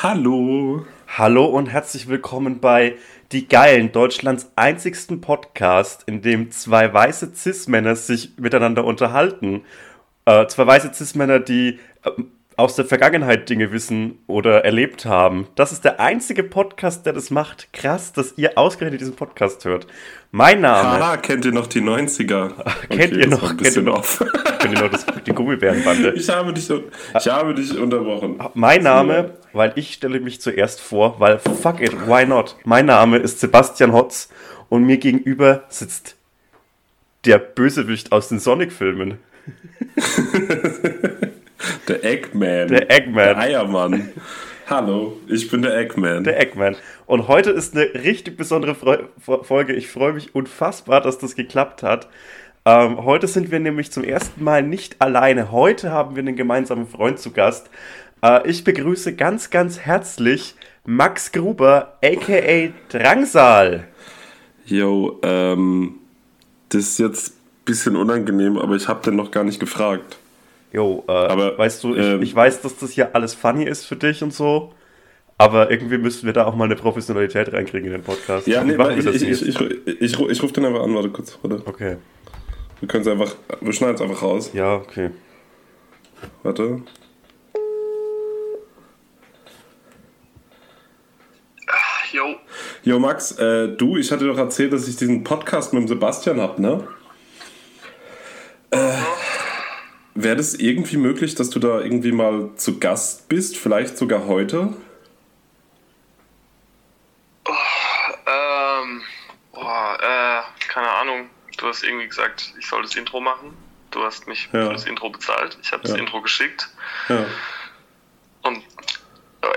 Hallo. Hallo und herzlich willkommen bei Die Geilen, Deutschlands einzigsten Podcast, in dem zwei weiße Cis-Männer sich miteinander unterhalten. Äh, zwei weiße Cis-Männer, die äh, aus der Vergangenheit Dinge wissen oder erlebt haben. Das ist der einzige Podcast, der das macht. Krass, dass ihr ausgerechnet diesen Podcast hört. Mein Name. Haha, kennt ihr noch die 90er? kennt ihr noch, kennt ihr noch, kennt ihr noch das, die Gummibärenbande? Ich habe dich, ich habe dich unterbrochen. Mein Name, weil ich stelle mich zuerst vor, weil fuck it, why not? Mein Name ist Sebastian Hotz und mir gegenüber sitzt der Bösewicht aus den Sonic-Filmen. der Eggman. Der Eggman. Der Eiermann. Hallo, ich bin der Eggman. Der Eggman. Und heute ist eine richtig besondere Folge. Ich freue mich unfassbar, dass das geklappt hat. Ähm, heute sind wir nämlich zum ersten Mal nicht alleine. Heute haben wir einen gemeinsamen Freund zu Gast. Äh, ich begrüße ganz, ganz herzlich Max Gruber, aka Drangsal. Jo, ähm, das ist jetzt ein bisschen unangenehm, aber ich habe den noch gar nicht gefragt. Jo, äh, aber weißt du, ich, ähm, ich weiß, dass das hier alles funny ist für dich und so. Aber irgendwie müssten wir da auch mal eine Professionalität reinkriegen in den Podcast. Ja, nee, ich, ich, ich, ich, ich, ich rufe den einfach an, warte kurz, warte. Okay. Wir können es einfach, wir schneiden es einfach raus. Ja, okay. Warte. Jo. Jo, Max, äh, du, ich hatte doch erzählt, dass ich diesen Podcast mit dem Sebastian hab, ne? Äh, Wäre das irgendwie möglich, dass du da irgendwie mal zu Gast bist? Vielleicht sogar heute? Oh, ähm, oh, äh, keine Ahnung. Du hast irgendwie gesagt, ich soll das Intro machen. Du hast mich ja. für das Intro bezahlt. Ich habe ja. das Intro geschickt. Ja. Und,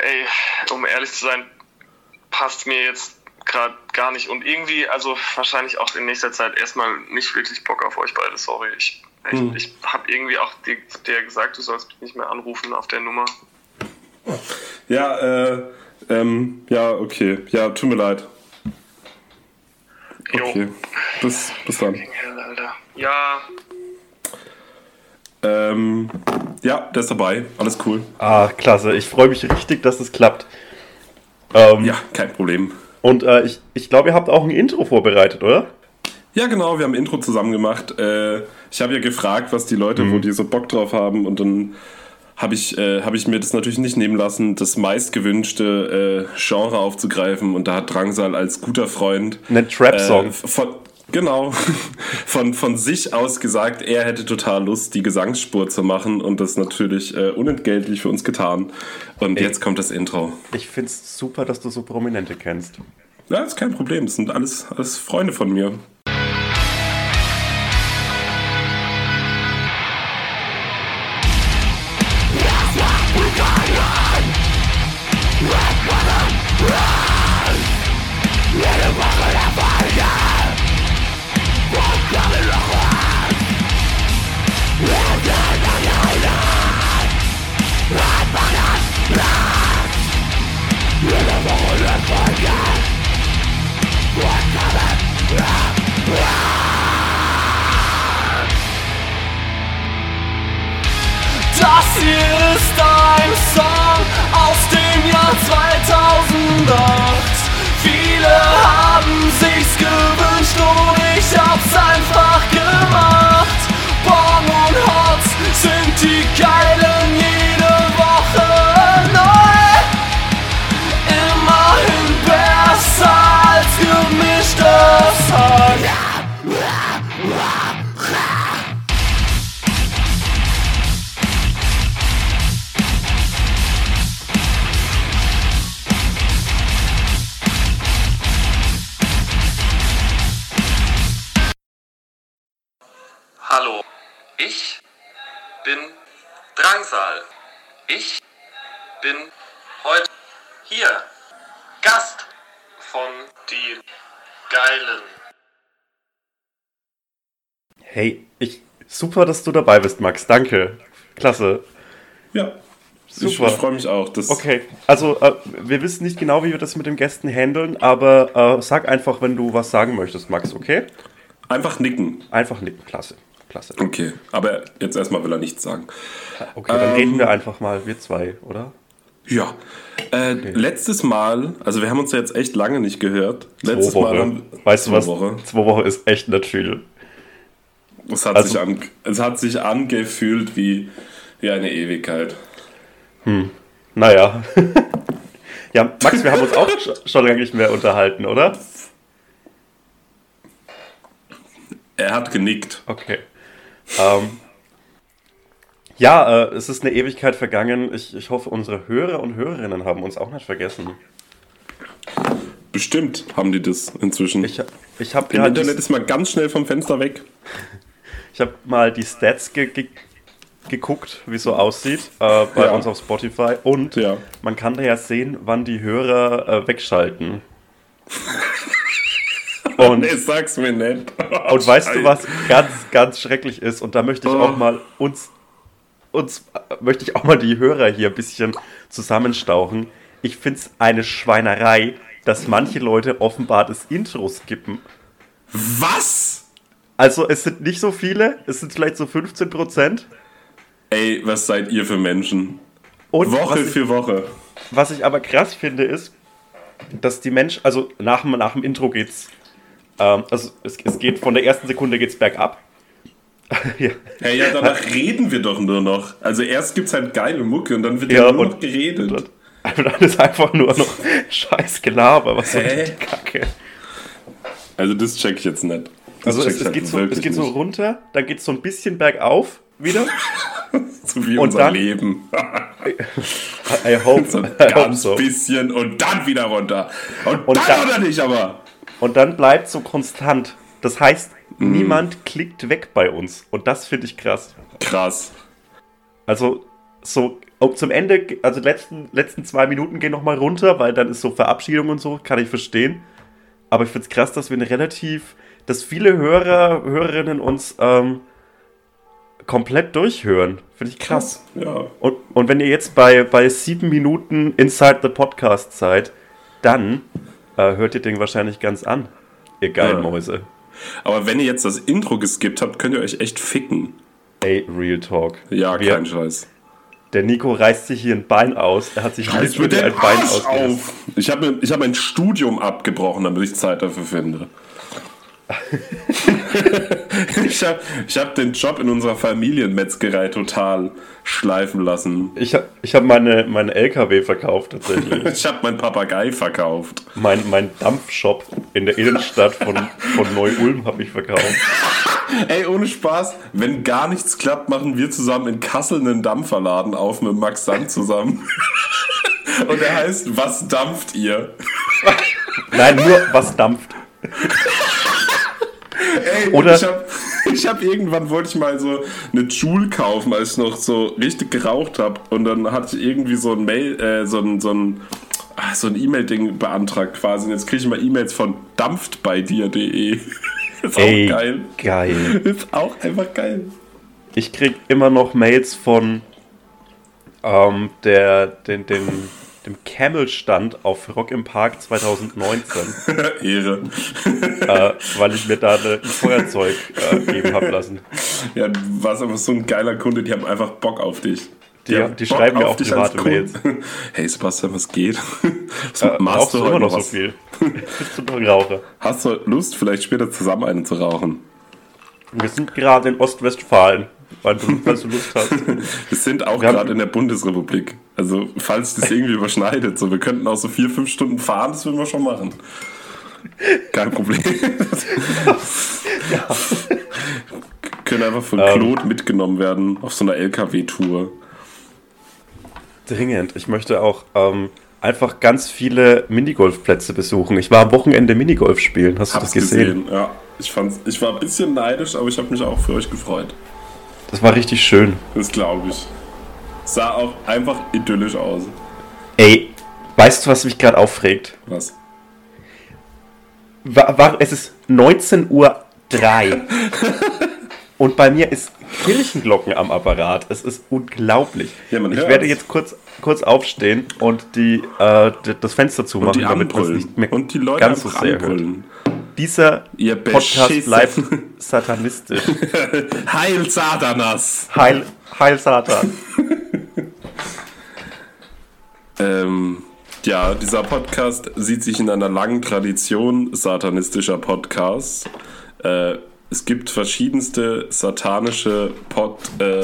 ey, um ehrlich zu sein, passt mir jetzt gerade gar nicht. Und irgendwie, also wahrscheinlich auch in nächster Zeit erstmal nicht wirklich Bock auf euch beide. Sorry. Ich ich, hm. ich habe irgendwie auch dir, dir, gesagt, du sollst mich nicht mehr anrufen auf der Nummer. Ja, äh, ähm, ja, okay. Ja, tut mir leid. Okay. Bis, bis dann. Ja. Ähm, ja, der ist dabei. Alles cool. Ah, klasse. Ich freue mich richtig, dass es klappt. Ähm, ja, kein Problem. Und äh, ich, ich glaube, ihr habt auch ein Intro vorbereitet, oder? Ja, genau, wir haben ein Intro zusammen gemacht. Äh, ich habe ja gefragt, was die Leute, mhm. wo die so Bock drauf haben und dann habe ich, äh, hab ich mir das natürlich nicht nehmen lassen, das meistgewünschte äh, Genre aufzugreifen und da hat Drangsal als guter Freund einen Trap-Song äh, von Genau, von, von sich aus gesagt, er hätte total Lust, die Gesangsspur zu machen und das natürlich äh, unentgeltlich für uns getan. Und Ey, jetzt kommt das Intro. Ich finde es super, dass du so Prominente kennst. Ja, ist kein Problem. Das sind alles, alles Freunde von mir. Hier ist ein Song aus dem Jahr 2008. Viele haben sich's gewünscht und ich hab's einfach gemacht. Bong und Hotz sind die Geilen Geilen. Hey, ich super, dass du dabei bist, Max. Danke. Klasse. Ja. Super. Ich, ich freue mich auch. okay, also äh, wir wissen nicht genau, wie wir das mit den Gästen handeln, aber äh, sag einfach, wenn du was sagen möchtest, Max, okay? Einfach nicken. Einfach nicken, klasse. Klasse. Okay, aber jetzt erstmal will er nichts sagen. Okay, dann ähm, reden wir einfach mal, wir zwei, oder? Ja. Äh, Letztes Mal, also wir haben uns ja jetzt echt lange nicht gehört. Letztes Zwei Mal Wochen. haben Weißt du was? Woche. Zwei Wochen ist echt natürlich. Es hat, Also- sich an, es hat sich angefühlt wie, wie eine Ewigkeit. Naja. ja, Max, wir haben uns auch sch- schon lange nicht mehr unterhalten, oder? Er hat genickt. Okay. Ähm, ja, äh, es ist eine Ewigkeit vergangen. Ich, ich hoffe, unsere Hörer und Hörerinnen haben uns auch nicht vergessen. Bestimmt haben die das inzwischen. Ich, ich habe gerade Internet ist mal ganz schnell vom Fenster weg. Ich habe mal die Stats ge ge geguckt, wie es so aussieht äh, bei Ja. uns auf Spotify. Und Ja. man kann da ja sehen, wann die Hörer äh, wegschalten. und, Nee, sag's mir nicht. und weißt du, was ganz, ganz schrecklich ist? Und da möchte ich Oh. auch mal uns, uns möchte ich auch mal die Hörer hier ein bisschen zusammenstauchen. Ich finde es eine Schweinerei, dass manche Leute offenbar das Intro skippen. Was? Also es sind nicht so viele, es sind vielleicht so 15 Prozent. Ey, was seid ihr für Menschen? Und Woche ich- für Woche. Was ich aber krass finde, ist, dass die Menschen, also nach, dem- nach dem Intro geht's, ähm, also es, es geht von der ersten Sekunde geht's bergab. ja. Hey, ja, danach reden wir doch nur noch. Also erst gibt's halt geile Mucke und dann wird Ja, nur und- noch geredet. Und dann ist einfach nur noch scheiß Gelaber, was soll die Kacke. Also das check ich jetzt nicht. Das Also es, ich es, halt geht so, es geht so runter, dann geht's so ein bisschen bergauf wieder. so wie und unser dann- Leben. I hope, so ein I ganz so. bisschen und dann wieder runter. Und, Und dann, dann- oder nicht, aber. Und dann bleibt so konstant. Das heißt, Mhm. niemand klickt weg bei uns. Und das finde ich krass. Krass. Also so ob zum Ende, also die letzten, letzten zwei Minuten gehen nochmal runter, weil dann ist so Verabschiedung und so, kann ich verstehen. Aber ich finde es krass, dass wir eine relativ, dass viele Hörer, Hörerinnen uns ähm, komplett durchhören. Finde ich krass. Ja. Und, und wenn ihr jetzt bei, bei sieben Minuten Inside the Podcast seid, dann äh, hört ihr den wahrscheinlich ganz an, ihr geilen Ja. Mäuse. Aber wenn ihr jetzt das Intro geskippt habt, könnt ihr euch echt ficken. Ey, Real Talk. Ja, Wir- kein Scheiß. Der Nico reißt sich hier ein Bein aus. Er hat sich Halt mir den ein Bein Arsch auf! Ich habe ich hab ein Studium abgebrochen, damit ich Zeit dafür finde. ich habe ich hab den Job in unserer Familienmetzgerei total schleifen lassen. Ich habe ich hab meine, meine LKW verkauft tatsächlich. Ich habe meinen Papagei verkauft. mein, mein Dampfshop in der Innenstadt von, von Neu-Ulm habe ich verkauft. Ey, ohne Spaß, wenn gar nichts klappt, machen wir zusammen in Kassel einen Dampferladen auf mit Max Sand zusammen. Und er heißt Was dampft ihr? Nein, nur was dampft. Ey, Oder- ich habe ich hab irgendwann wollte ich mal so eine Joule kaufen, als ich noch so richtig geraucht habe. Und dann hatte ich irgendwie so ein Mail, äh, so ein, so ein, ah, so ein E-Mail-Ding beantragt quasi. Und jetzt kriege ich mal E-Mails von dampftbeidir.de. Ist auch Ey, geil. geil. Ist auch einfach geil. Ich krieg immer noch Mails von ähm, der, den, den, dem Camel-Stand auf Rock im Park 2019, Ehre. äh, weil ich mir da ein Feuerzeug äh, geben habe lassen. Ja, du warst einfach so ein geiler Kunde, die haben einfach Bock auf dich. Die- die Bock schreiben mir auf auch private Kunden. Hey Sebastian, was geht? Was Äh, machst rauchst du heute immer noch so was? viel? Bist du noch ein Raucher? Hast du Lust, vielleicht später zusammen einen zu rauchen? Wir sind gerade in Ostwestfalen, weil du, falls du Lust hast. Wir sind auch gerade in der Bundesrepublik. Also, falls das irgendwie überschneidet, so, wir könnten auch so vier, fünf Stunden fahren, das würden wir schon machen. Kein Problem. Können einfach von Ähm. Claude mitgenommen werden auf so einer LKW-Tour. Dringend. Ich möchte auch ähm, einfach ganz viele Minigolfplätze besuchen. Ich war am Wochenende Minigolf spielen. Hast du Hab's das gesehen? gesehen, ja. Ich, fand's, ich war ein bisschen neidisch, aber ich habe mich auch für euch gefreut. Das war richtig schön. Das glaube ich. Sah auch einfach idyllisch aus. Ey, weißt du, was mich gerade aufregt? Was? War, war, es ist 19.03 Uhr. Und bei mir ist Kirchenglocken am Apparat. Es ist unglaublich. Ja, ich hört's. werde jetzt kurz, kurz aufstehen und die, äh, das Fenster Und zumachen, die damit man es nicht mehr Und die Leute ganz so sehr hört. Dieser Ihr Podcast Beschissen. bleibt satanistisch. Heil Satanas! Heil, Heil Satan. Ähm, ja, dieser Podcast sieht sich in einer langen Tradition satanistischer Podcasts. Äh, es gibt verschiedenste satanische Pod, äh,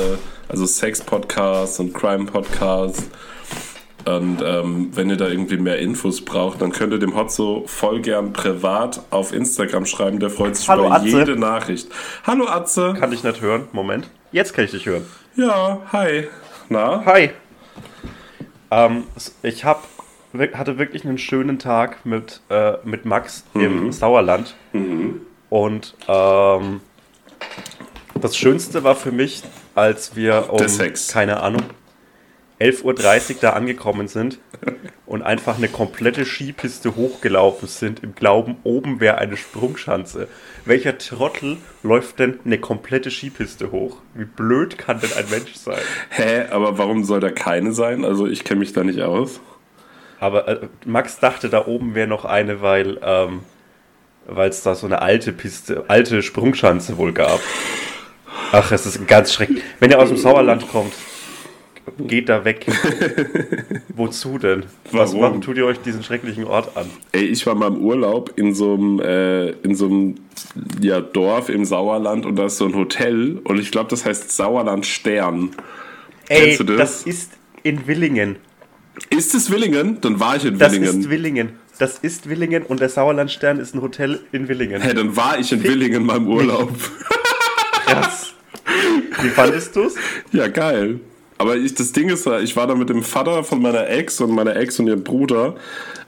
also Sex-Podcasts und Crime-Podcasts. Und ähm, wenn ihr da irgendwie mehr Infos braucht, dann könnt ihr dem Hotzo voll gern privat auf Instagram schreiben. Der freut sich Hallo, über Atze. jede Nachricht. Hallo Atze. Kann ich nicht hören. Moment. Jetzt kann ich dich hören. Ja, hi. Na? Hi. Ähm, ich hab, hatte wirklich einen schönen Tag mit, äh, mit Max im Sauerland. Und ähm, das Schönste war für mich, als wir um, Der Sex. keine Ahnung, 11.30 Uhr da angekommen sind und einfach eine komplette Skipiste hochgelaufen sind, im Glauben, oben wäre eine Sprungschanze. Welcher Trottel läuft denn eine komplette Skipiste hoch? Wie blöd kann denn ein Mensch sein? Hä, aber warum soll da keine sein? Also ich kenne mich da nicht aus. Aber äh, Max dachte, da oben wäre noch eine, weil ähm, weil es da so eine alte Piste, alte Sprungschanze wohl gab. Ach, es ist ganz schrecklich. Wenn ihr aus dem Sauerland kommt, geht da weg. Wozu denn? Was, Warum? warum tut ihr euch diesen schrecklichen Ort an? Ey, ich war mal im Urlaub in so einem, äh, in so einem ja, Dorf im Sauerland und da ist so ein Hotel und ich glaube, das heißt Sauerland Stern. Ey, Kennst du das? das ist in Willingen. Ist es Willingen? Dann war ich in Das Willingen. ist Willingen. Das ist Willingen und der Sauerlandstern ist ein Hotel in Willingen. Hä, dann war ich in Willingen mal im Urlaub. Krass. Wie fandest du's? ja, geil. Aber ich, das Ding ist, ich war da mit dem Vater von meiner Ex und meiner Ex und ihrem Bruder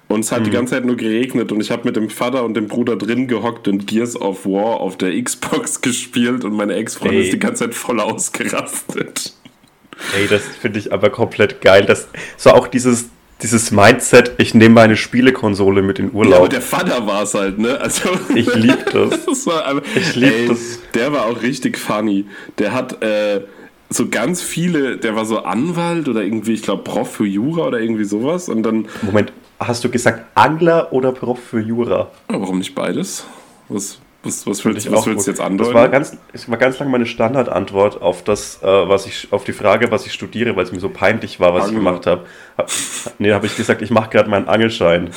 und es hat Mhm. die ganze Zeit nur geregnet und ich habe mit dem Vater und dem Bruder drin gehockt und Gears of War auf der Xbox gespielt und meine Ex-Freundin ist die ganze Zeit voll ausgerastet. Ey, das finde ich aber komplett geil. Das, so auch dieses, dieses Mindset, ich nehme meine Spielekonsole mit in Ja, Urlaub. aber der Vater war es halt, ne? Also, Ich lieb das. das war aber, Ich lieb ey, das. Der war auch richtig funny. Der hat äh, so ganz viele, der war so Anwalt oder irgendwie, ich glaube, Prof für Jura oder irgendwie sowas. Und dann, Moment, hast du gesagt Angler oder Prof für Jura? warum nicht beides? Was, was, was willst, Ich was willst du jetzt andeuten? Das war ganz, es war ganz lange meine Standardantwort auf das, äh, was ich, auf die Frage, was ich studiere, weil es mir so peinlich war, was ich Angler. gemacht habe. Hab, nee, habe ich gesagt, ich mache gerade meinen Angelschein.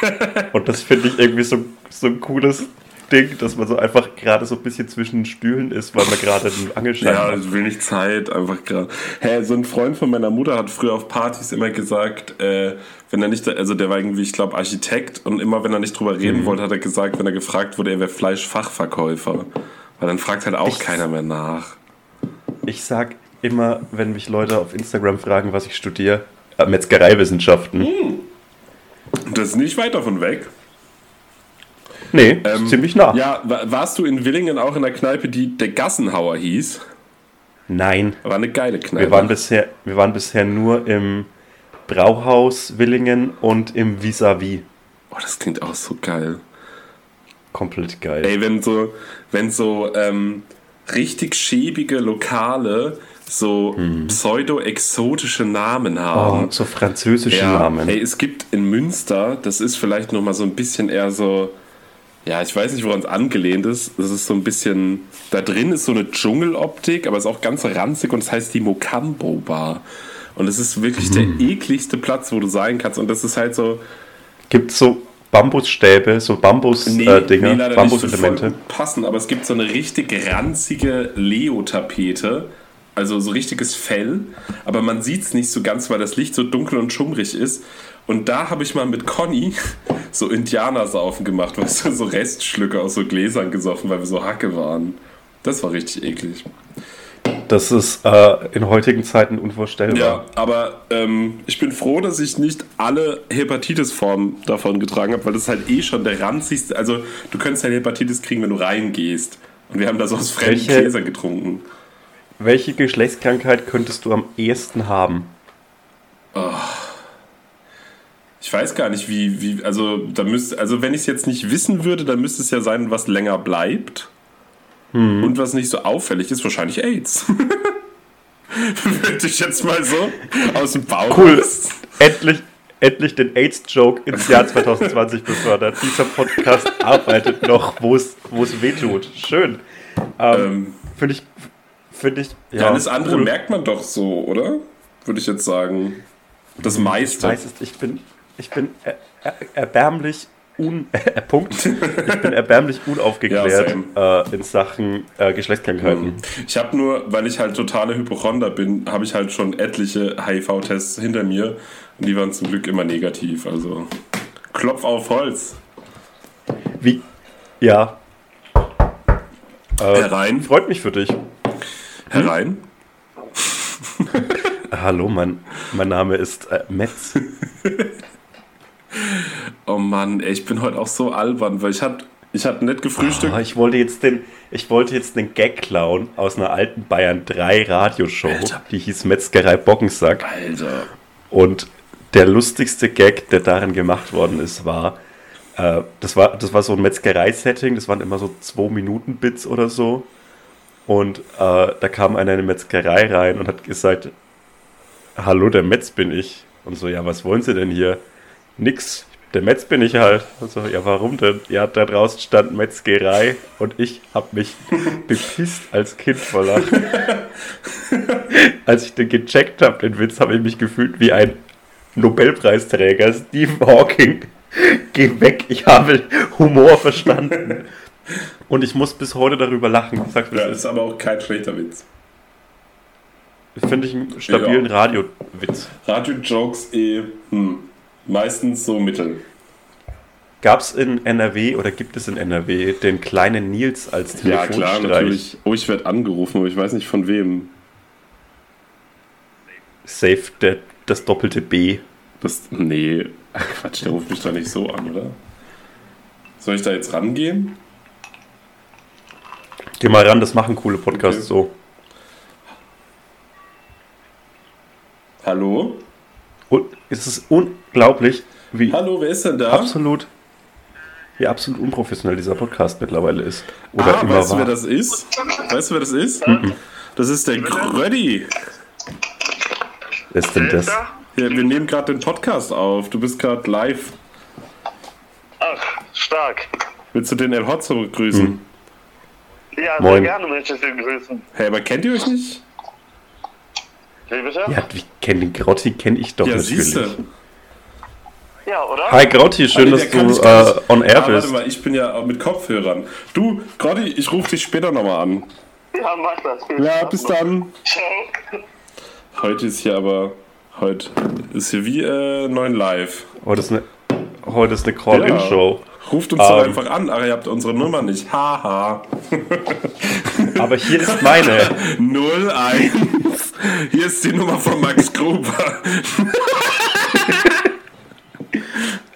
Und das finde ich irgendwie so, so ein cooles Ding, dass man so einfach gerade so ein bisschen zwischen den Stühlen ist, weil man gerade einen Angelschein Ja, hat. also wenig Zeit, einfach gerade. Hä, so ein Freund von meiner Mutter hat früher auf Partys immer gesagt, äh, wenn er nicht, also der war irgendwie, ich glaube, Architekt und immer, wenn er nicht drüber Mhm. reden wollte, hat er gesagt, wenn er gefragt wurde, er wäre Fleischfachverkäufer. Weil dann fragt halt auch Ich- keiner mehr nach. Ich sag immer, wenn mich Leute auf Instagram fragen, was ich studiere, äh, Metzgereiwissenschaften. Und das ist nicht weit davon weg. Nee, Ähm, ziemlich nah. Ja, wa- warst du in Willingen auch in der Kneipe, die der Gassenhauer hieß? Nein, War eine geile Kneipe. wir waren, bisher, wir waren bisher nur im Brauhaus Willingen und im Vis-a-vis. oh, das klingt auch so geil. Komplett geil. Ey, wenn so, wenn so ähm, richtig schäbige Lokale so pseudo-exotische Namen oh, haben. so französische Namen. Ey, es gibt in Münster, das ist vielleicht noch mal so ein bisschen eher so, ja, ich weiß nicht, woran es angelehnt ist. Das ist so ein bisschen, da drin ist so eine Dschungeloptik, aber es ist auch ganz ranzig und es heißt die Mokambo Bar. Und es ist wirklich der ekligste Platz, wo du sein kannst. Und das ist halt so, Gibt so Bambusstäbe, so Bambus-Dinger, nee, nee, leider Bambuselemente. passen, aber es gibt so eine richtig ranzige Leo-Tapete, also so richtiges Fell, aber man sieht es nicht so ganz, weil das Licht so dunkel und schummrig ist. Und da habe ich mal mit Conny so Indianersaufen gemacht, weißt du, so Restschlücke aus so Gläsern gesoffen, weil wir so Hacke waren. Das war richtig eklig. Das ist äh, in heutigen Zeiten unvorstellbar. Ja, aber ähm, ich bin froh, dass ich nicht alle Hepatitis-Formen davon getragen habe, weil das ist halt eh schon der ranzigste. Also, du könntest halt Hepatitis kriegen, wenn du reingehst. Und wir haben da so aus fremden Welche- Gläsern getrunken. Welche Geschlechtskrankheit könntest du am ehesten haben? Ich weiß gar nicht, wie, wie also da müsste, also wenn ich es jetzt nicht wissen würde, dann müsste es ja sein, was länger bleibt. Und was nicht so auffällig ist, wahrscheinlich AIDS. würde ich jetzt mal so aus dem Bauch. Cool. Endlich, endlich den AIDS-Joke ins Jahr 2020 befördert. Dieser Podcast arbeitet noch, wo es weh tut. Schön. Ähm, Ähm, Finde ich, finde ich, ja, ja, alles andere cool. merkt man doch so, oder? Würde ich jetzt sagen. Das Ich meiste. weiß es, ich bin, ich bin er, er, erbärmlich un, äh, Punkt. Ich bin erbärmlich unaufgeklärt Ja, äh, in Sachen äh, Geschlechtskrankheiten. Ich habe nur, weil ich halt totale Hypochonder bin, habe ich halt schon etliche HIV-Tests hinter mir. Und die waren zum Glück immer negativ. Also Klopf auf Holz. Wie? Ja. Äh, Herein. freut mich für dich. Herein. Hallo, mein, mein Name ist äh, Metz. Oh Mann, ey, ich bin heute auch so albern, weil ich hatte ich hab nicht gefrühstückt. Ah, ich wollte jetzt den, ich wollte jetzt den Gag klauen aus einer alten Bayern 3 Radioshow, Alter. die hieß Metzgerei Bockensack. Alter. Und der lustigste Gag, der darin gemacht worden ist, war, äh, das war, das war so ein Metzgerei-Setting, das waren immer so 2-Minuten-Bits oder so. Und äh, da kam einer in eine Metzgerei rein und hat gesagt, hallo, der Metz bin ich. Und so, ja, was wollen Sie denn hier? Nix, der Metz bin ich halt. Und so, ja, warum denn? Ja, da draußen stand Metzgerei und ich hab mich bepisst als Kind vor Lachen. Als ich den gecheckt habe, den Witz, habe ich mich gefühlt wie ein Nobelpreisträger, Stephen Hawking. Geh weg, ich habe Humor verstanden. Und ich muss bis heute darüber lachen. Ich sag's, Ja, ist aber auch kein schlechter Witz. Finde ich einen stabilen Ja. Radiowitz. Radio-Jokes eh, hm, meistens so mittel. Gab es in NRW oder gibt es in NRW den kleinen Nils als Ja, klar, Telefonstreich? natürlich. Oh, ich werde angerufen, aber ich weiß nicht von wem. Safe der, das doppelte B. Das, nee, Quatsch, der ruft mich doch nicht so an, oder? Soll ich da jetzt rangehen? Geh mal ran, das machen coole Podcasts Okay. so. Hallo? Und es ist unglaublich, wie Hallo, wer ist denn da? absolut, wie absolut unprofessionell dieser Podcast mittlerweile ist. Oder ah, immer weißt du, war. wer das ist? Weißt du, wer das ist? Das ist der Grödi. Wer ist denn das? Da? Ja, wir nehmen gerade den Podcast auf. Du bist gerade live. Ach, stark. Willst du den El Hotzo begrüßen? Ja, sehr Moin. gerne möchte ich Sie grüßen. Hey, aber kennt ihr euch nicht? Wie bitte? Ja, wie kenn den Grotti kenne ich doch Ja, natürlich. siehste. Ja, oder? Hi Grotti, schön, Ah, nee, dass du äh, on air ah, bist. Warte mal, ich bin ja mit Kopfhörern. Du, Grotti, ich rufe dich später nochmal an. Ja, mach das. Viel Ja, bis noch. dann. Ciao. Heute ist hier aber. Heute ist hier wie äh, neun live. Heute ist eine, heute ist eine Call-In-Show. Ruft uns doch Ähm. einfach an. Ach, ihr habt unsere Nummer nicht. Haha. Aber hier ist meine. 01. Hier ist die Nummer von Max Gruber.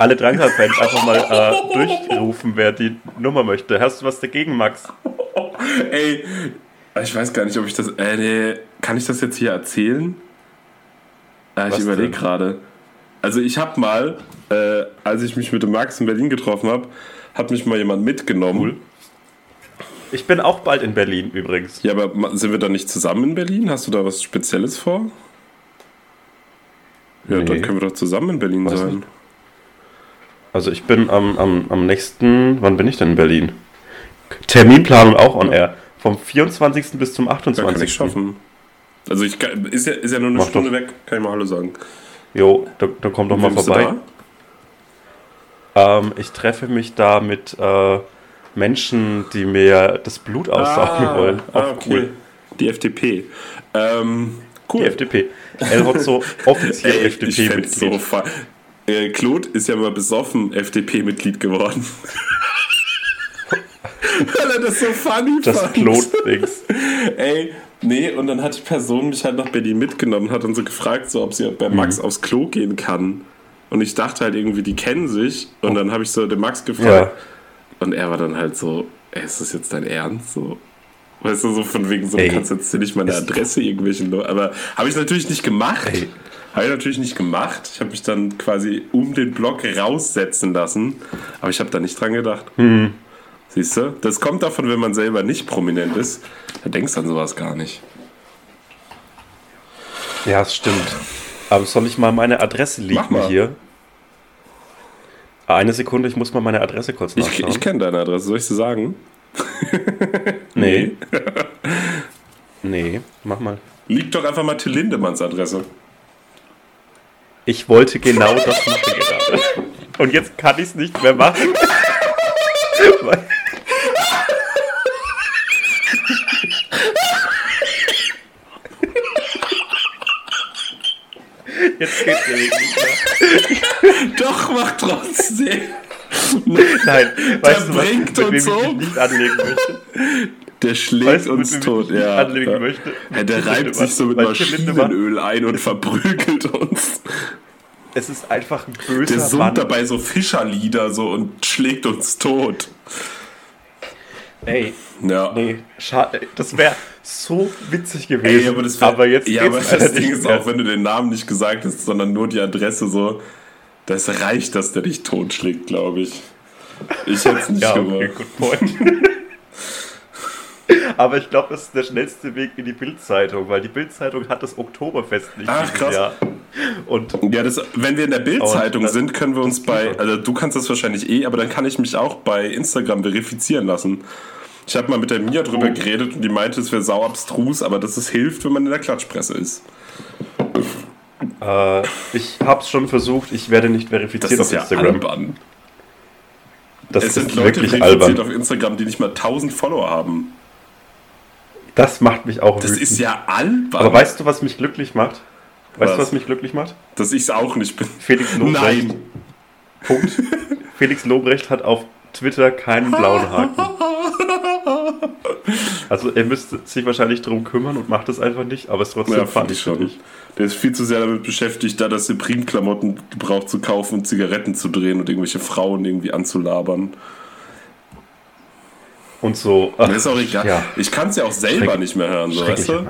Alle Drangsal-Fans einfach mal äh, durchrufen, wer die Nummer möchte. Hast du was dagegen, Max? Ey, ich weiß gar nicht, ob ich das. Äh, nee, kann ich das jetzt hier erzählen? Ah, ich überlege gerade. Also ich habe mal, äh, als ich mich mit dem Max in Berlin getroffen habe, hat mich mal jemand mitgenommen. Ich bin auch bald in Berlin übrigens. Ja, aber sind wir da nicht zusammen in Berlin? Hast du da was Spezielles vor? Ja, Nee. dann können wir doch zusammen in Berlin Weiß sein. nicht. Also ich bin am, am, am nächsten, wann bin ich denn in Berlin? Terminplanung auch on air. Vom 24. bis zum Ja, 28. kann ich schaffen. Also ich kann, ist, ja, ist ja nur eine Mach Stunde doch. weg, kann ich mal Hallo sagen. Jo, da, da komm doch mal vorbei. Ähm, ich treffe mich da mit äh, Menschen, die mir das Blut aussaugen Ah, wollen. ah, Auch okay. cool. Die FDP. Ähm, cool. Die FDP. El Hotzo, offiziell FDP-Mitglied. so äh, Claude ist ja mal besoffen FDP-Mitglied geworden. Weil er das so funny das fand. Claude-Dings. Ey, nee, und dann hat die Person mich halt nach Berlin mitgenommen und hat dann so gefragt, so, ob sie bei Max Mhm. aufs Klo gehen kann. Und ich dachte halt irgendwie, die kennen sich. Und dann habe ich so den Max gefragt. Ja. Und er war dann halt so, ey, ist das jetzt dein Ernst? So, weißt du, so von wegen so, Ey, du kannst jetzt nicht meine Adresse irgendwelchen Leuten. Aber habe ich natürlich nicht gemacht. Ey. Habe ich natürlich nicht gemacht. Ich habe mich dann quasi um den Block raussetzen lassen. Aber ich habe da nicht dran gedacht. Mhm. Siehst du? Das kommt davon, wenn man selber nicht prominent ist. Da denkst du an sowas gar nicht. Ja, es stimmt. Aber soll ich mal meine Adresse liegen hier? Eine Sekunde, ich muss mal meine Adresse kurz Ich, nachschauen. ich kenne deine Adresse, soll ich sie sagen? nee. nee, mach mal. Liegt doch einfach mal Till Lindemanns Adresse. Ich wollte genau das machen gerade. Und jetzt kann ich es nicht mehr machen. Jetzt geht's nämlich nicht mehr. Doch, mach trotzdem. Nein, weißt du was, mit ich um. mich nicht anlegen möchte? Der schlägt Weißt uns tot. Ja, ja. der reibt sich so mit Maschinenöl ein und verprügelt uns. Es ist einfach ein Der böser summt Mann. dabei so Fischerlieder so und schlägt uns tot. Ey, Ja. nee, schade. Das wäre so witzig gewesen. Ey, aber, das wär, aber jetzt ja, aber das Ding ist auch, wenn du den Namen nicht gesagt hast, sondern nur die Adresse so, das reicht, dass der dich totschlägt, glaube ich. Ich hätte es nicht Ja, gemacht. okay, good point. Aber ich glaube, das ist der schnellste Weg in die Bildzeitung, weil die Bildzeitung hat das Oktoberfest nicht Ach, krass. Jahr. Und Ja, das, wenn wir in der Bildzeitung sind, können wir uns bei, also du kannst das wahrscheinlich eh, aber dann kann ich mich auch bei Instagram verifizieren lassen. Ich habe mal mit der Mia drüber Oh. geredet und die meinte, es wäre sau abstrus, aber dass es hilft, wenn man in der Klatschpresse ist. äh, ich habe es schon versucht, ich werde nicht Das verifiziert ist auf ja Instagram. albern. das Es sind Leute wirklich verifiziert albern. auf Instagram, die nicht mal 1000 Follower haben. Das macht mich auch Das wütend. ist ja albern. Aber weißt du, was mich glücklich macht? Weißt Was? du, was mich glücklich macht? dass ich es auch nicht bin. Felix Lobrecht. Nein. Punkt. Felix Lobrecht hat auf Twitter keinen blauen Haken. Also er müsste sich wahrscheinlich darum kümmern und macht es einfach nicht, aber es ist trotzdem Ja, fand ich schon. ich. Der ist viel zu sehr damit beschäftigt, da das Supreme-Klamotten gebraucht zu kaufen und Zigaretten zu drehen und irgendwelche Frauen irgendwie anzulabern. Und so. ach, Das ist auch egal. Ja, Ich kann es ja auch selber nicht mehr hören, so, weißt du?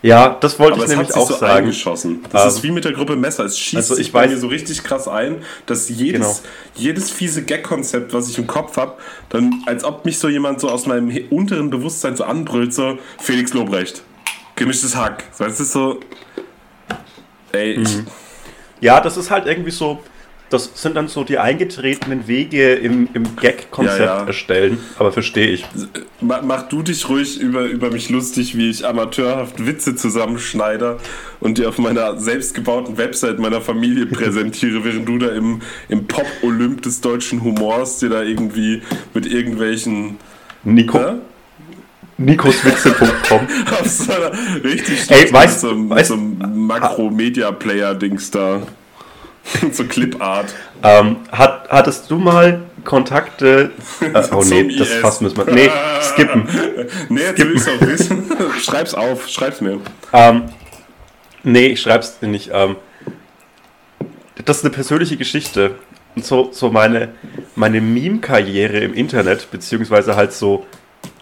Ja, das wollte Aber ich nämlich auch so sagen. eingeschossen. Das Ähm, ist wie mit der Gruppe Messer. Es schießt also ich bei weiß- mir so richtig krass ein, dass jedes, Genau. jedes fiese Gag-Konzept, was ich im Kopf habe, dann als ob mich so jemand so aus meinem unteren Bewusstsein so anbrüllt, so Felix Lobrecht. Gemischtes Hack. So, es ist so. Ey, Mhm. Ja, das ist halt irgendwie so. Das sind dann so die eingetretenen Wege im, im Gag-Konzept Ja, ja. erstellen. Aber verstehe ich. Ma- Mach du dich ruhig über, über mich lustig, wie ich amateurhaft Witze zusammenschneide und die auf meiner selbstgebauten Website meiner Familie präsentiere, während du da im, im Pop-Olymp des deutschen Humors dir da irgendwie mit irgendwelchen Nico, ne? nikoswitze.com. auf so einer richtig Ey, weißt- so, einem- weißt- so Makro-Media-Player-Dings da. so Clipart. ähm, hat, hattest du mal Kontakte? Äh, oh nee, das IS. Fass müssen wir. Nee, skippen. Nee, jetzt will ich's auch wissen. Schreib's auf, schreib's mir. Ähm, nee, ich schreib's dir nicht. Ähm, das ist eine persönliche Geschichte. Und so, so meine, meine Meme-Karriere im Internet, beziehungsweise halt so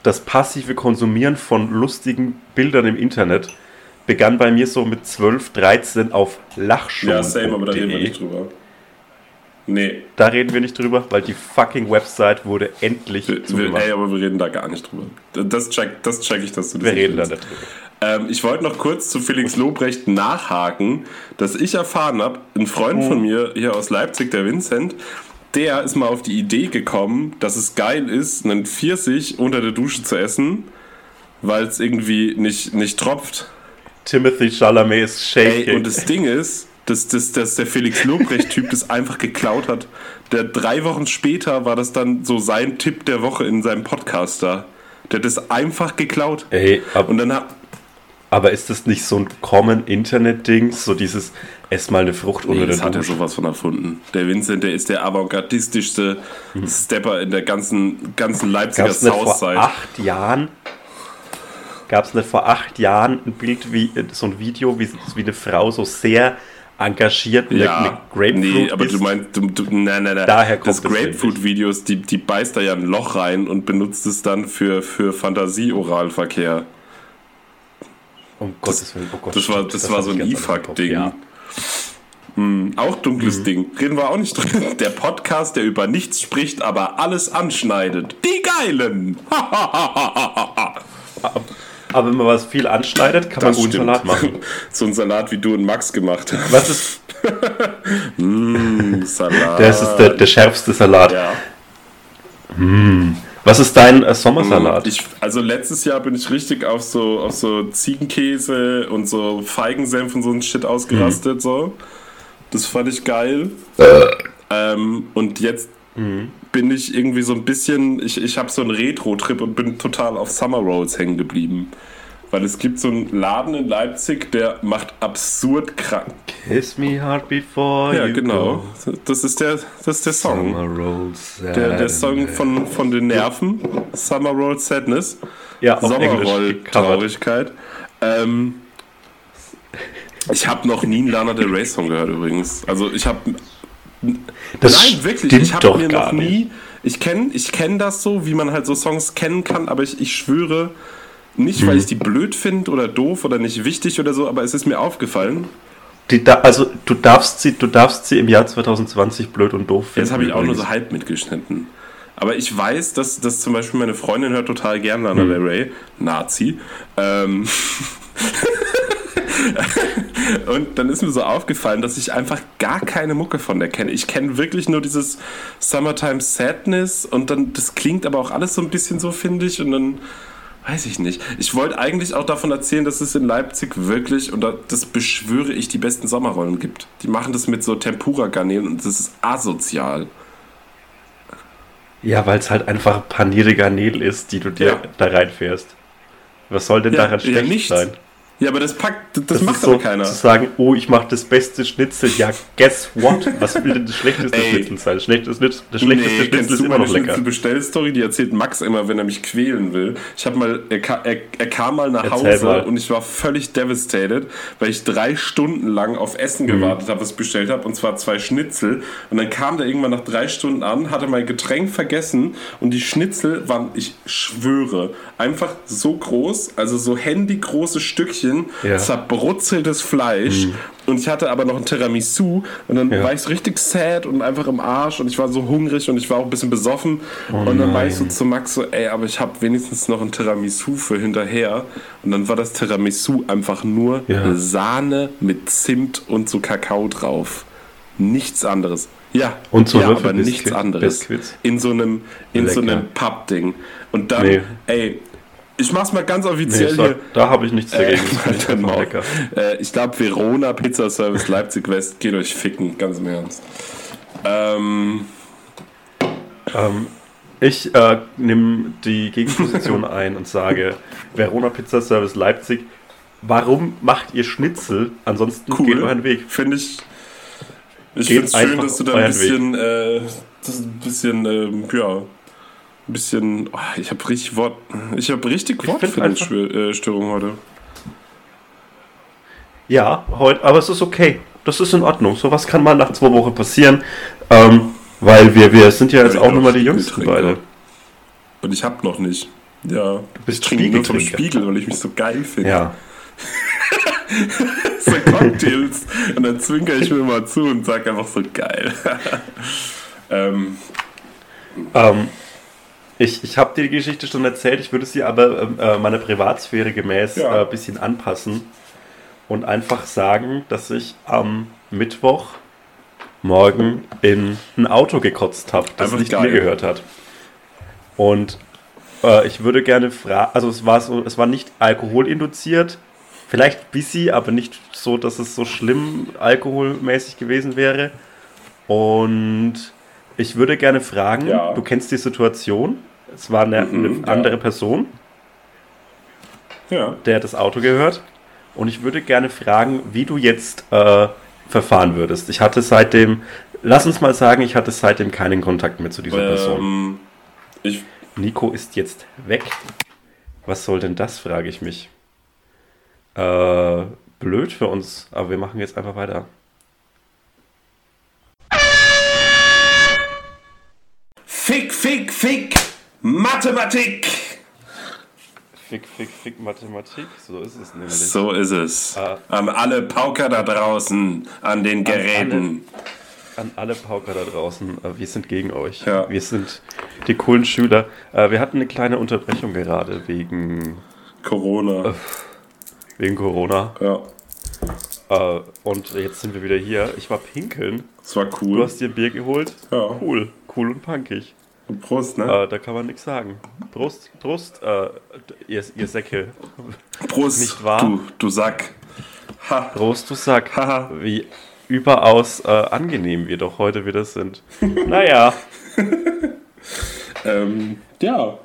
das passive Konsumieren von lustigen Bildern im Internet, begann bei mir so mit 12, 13 auf Lachshow. Ja, same, aber da reden wir nicht drüber. Nee, Da reden wir nicht drüber, weil die fucking Website wurde endlich wir, zugemacht. ey, aber wir reden da gar nicht drüber. Das check, das check ich, dass du das Wir reden da willst. nicht drüber. Ähm, ich wollte noch kurz zu Felix Lobrecht nachhaken, dass ich erfahren habe, ein Freund von mir hier aus Leipzig, der Vincent, der ist mal auf die Idee gekommen, dass es geil ist, einen Pfirsich unter der Dusche zu essen, weil es irgendwie nicht, nicht tropft. Timothy Chalamet ist shaking. Ey, und das Ding ist, dass, dass, dass der Felix Lobrecht-Typ das einfach geklaut hat. Der drei Wochen später war das dann so sein Tipp der Woche in seinem Podcast da. Der hat das einfach geklaut. Ey, ab, Und dann hat, Aber ist das nicht so ein common Internet-Ding? So dieses, ess mal eine Frucht unter Nee, das der hat er Dusche. sowas von erfunden. Der Vincent, der ist der avantgardistischste Stepper in der ganzen, ganzen Leipziger Gab es nicht vor Southside. acht Jahren? Gab es nicht vor acht Jahren ein Bild wie so ein Video, wie, wie eine Frau so sehr engagiert eine Ja, Grapefruit nee, aber du meinst, du, du, nein, nein, nein. Daher kommt das. Grapefruit-Videos, die, die beißt da ja ein Loch rein und benutzt es dann für, für Fantasie-Oralverkehr. Um Gottes Willen, oh Gott. Das war, stimmt, das war so ein. IFAC-Ding. Ja. Hm, auch dunkles Mhm. Ding. Reden wir auch nicht drin. Der Podcast, der über nichts spricht, aber alles anschneidet. Die Geilen! Aber wenn man was viel anschneidet, kann man Das guten stimmt. Salat machen. so ein Salat, wie du und Max gemacht hast. Was ist, Mm, Salat. das ist der, der schärfste Salat. Ja. Was ist dein äh, Sommersalat? Ich, also letztes Jahr bin ich richtig auf so, auf so Ziegenkäse und so Feigensenf und so ein Shit ausgerastet. So. Das fand ich geil. Ähm, und jetzt bin ich irgendwie so ein bisschen, ich, ich habe so einen Retro-Trip und bin total auf Summer Rolls hängen geblieben. Weil es gibt so einen Laden in Leipzig, der macht absurd krank. Kiss me hard before Ja, you genau. go. Das ist der, das ist der Song. Summer rolls Der, der Song von, von den Nerven, Summer Roll Sadness, Ja, Sommerroll. Traurigkeit. Ähm, ich habe noch nie einen Lana Del Rey Song gehört übrigens. Also ich habe Das nein wirklich, ich habe mir noch nie. Ich kenne ich kenn das so, wie man halt so Songs kennen kann, aber ich, ich schwöre nicht, Mhm. weil ich die blöd finde oder doof oder nicht wichtig oder so, aber es ist mir aufgefallen. Die da, also du darfst sie, du darfst sie im Jahr 2020 blöd und doof finden. Jetzt habe ich auch nur so halb mitgeschnitten. Aber ich weiß, dass, dass zum Beispiel meine Freundin hört total gern Lana Hm. Del Rey, Nazi. Ähm und dann ist mir so aufgefallen, dass ich einfach gar keine Mucke von der kenne. Ich kenne wirklich nur dieses Summertime Sadness und dann, das klingt aber auch alles so ein bisschen so, finde ich. Und dann weiß ich nicht. Ich wollte eigentlich auch davon erzählen, dass es in Leipzig wirklich, und da- das beschwöre ich, die besten Sommerrollen gibt. Die machen das mit so Tempura-Garnelen und das ist asozial. Ja, weil es halt einfach panierte Garnelen ist, die du dir Ja. da reinfährst. Was soll denn Ja, daran ja, schlecht nichts. sein? Ja, aber das packt, das, macht ist aber so keiner. zu sagen, oh, ich mache das beste Schnitzel. Ja, guess what? Was will denn das schlechteste Ey. Schnitzel sein? Das schlechteste, Schnitz- das schlechteste Nee, Schnitzel ist immer noch lecker. Schnitzelbestellstory? Die erzählt Max immer, wenn er mich quälen will. Ich habe mal, er, er, er kam mal nach Erzähl Hause mal. und ich war völlig devastated, weil ich drei Stunden lang auf Essen Mhm. gewartet habe, was ich bestellt habe, und zwar zwei Schnitzel. Und dann kam der irgendwann nach drei Stunden an, hatte mein Getränk vergessen und die Schnitzel waren, ich schwöre, einfach so groß, also so handygroße Stückchen, Ja. zerbrutzeltes Fleisch. Und ich hatte aber noch ein Tiramisu und dann Ja. war ich so richtig sad und einfach im Arsch und ich war so hungrig und ich war auch ein bisschen besoffen. und dann war ich so zu Max so, ey, aber ich habe wenigstens noch ein Tiramisu für hinterher. Und dann war das Tiramisu einfach nur Ja. Sahne mit Zimt und so Kakao drauf. Nichts anderes. Ja, Und so ja, aber nichts anderes. Biscuits. In so einem, in so einem Pappding. Und dann, Nee. ey, ich mach's mal ganz Nee, offiziell sag, hier. da habe ich nichts Äh, dagegen. Lecker. Äh, ich glaube, Verona Pizza Service Leipzig West geht euch ficken, ganz im Ernst. Ähm, Ähm, ich äh, nehme die Gegenposition ein und sage, Verona Pizza Service Leipzig, warum macht ihr Schnitzel? Ansonsten cool. geht euren Weg. Finde ich. Ich finde es schön, dass du da ein bisschen, äh, das ist ein bisschen, ähm, ja, ein bisschen. Oh, ich habe richtig Wort, ich habe richtig Wortfindungsstörung heute. Ja, heute, aber es ist okay. Das ist in Ordnung. Sowas kann mal nach zwei Wochen passieren. Ähm, weil wir, wir sind ja jetzt auch bin nur mal die Jüngsten beide. Und ich habe noch nicht. Ja. bist ich trinke nur vom Spiegeltrinker. Spiegel, weil ich mich so geil finde. Ja. so Cocktails. Und dann zwinkere ich mir mal zu und sage einfach so geil. ähm, Ähm, ich ich habe dir die Geschichte schon erzählt, ich würde sie aber ähm, äh, meiner Privatsphäre gemäß Ja. äh, ein bisschen anpassen und einfach sagen, dass ich am Mittwoch morgen in ein Auto gekotzt habe, das Einfach nicht geil. mir gehört hat. Und äh, ich würde gerne fragen, also es war so, es war nicht alkoholinduziert, vielleicht busy, aber nicht so, dass es so schlimm alkoholmäßig gewesen wäre. Und ich würde gerne fragen, Ja. du kennst die Situation, es war eine, Mhm, eine ja. andere Person, ja. der das Auto gehört. Und ich würde gerne fragen, wie du jetzt äh, verfahren würdest. Ich hatte seitdem, lass uns mal sagen, ich hatte seitdem keinen Kontakt mehr zu dieser Person. Ähm, ich, Nico ist jetzt weg. Was soll denn das, frage ich mich. Äh, blöd für uns, aber wir machen jetzt einfach weiter. Fick, Fick! Mathematik! Fick, fick, fick Mathematik, so ist es nämlich. So ist es. Ah. An alle Pauker da draußen, an den Geräten. An alle Pauker da draußen, äh, wir sind gegen euch. Ja. Wir sind die coolen Schüler. Äh, wir hatten eine kleine Unterbrechung gerade wegen, Corona. wegen Corona. Ja, Äh, und jetzt sind wir wieder hier. Ich war pinkeln. das war Du cool. hast dir ein Bier geholt. Ja. Cool. Cool und punkig. Prost, ne? Äh, da kann man nichts sagen. Prost, Prost, äh, ihr, ihr Säcke. Prost, nicht wahr? du, du Sack. Ha. Prost, du Sack. Haha. Wie überaus äh, angenehm wir doch heute wieder sind. naja, Ähm, ja.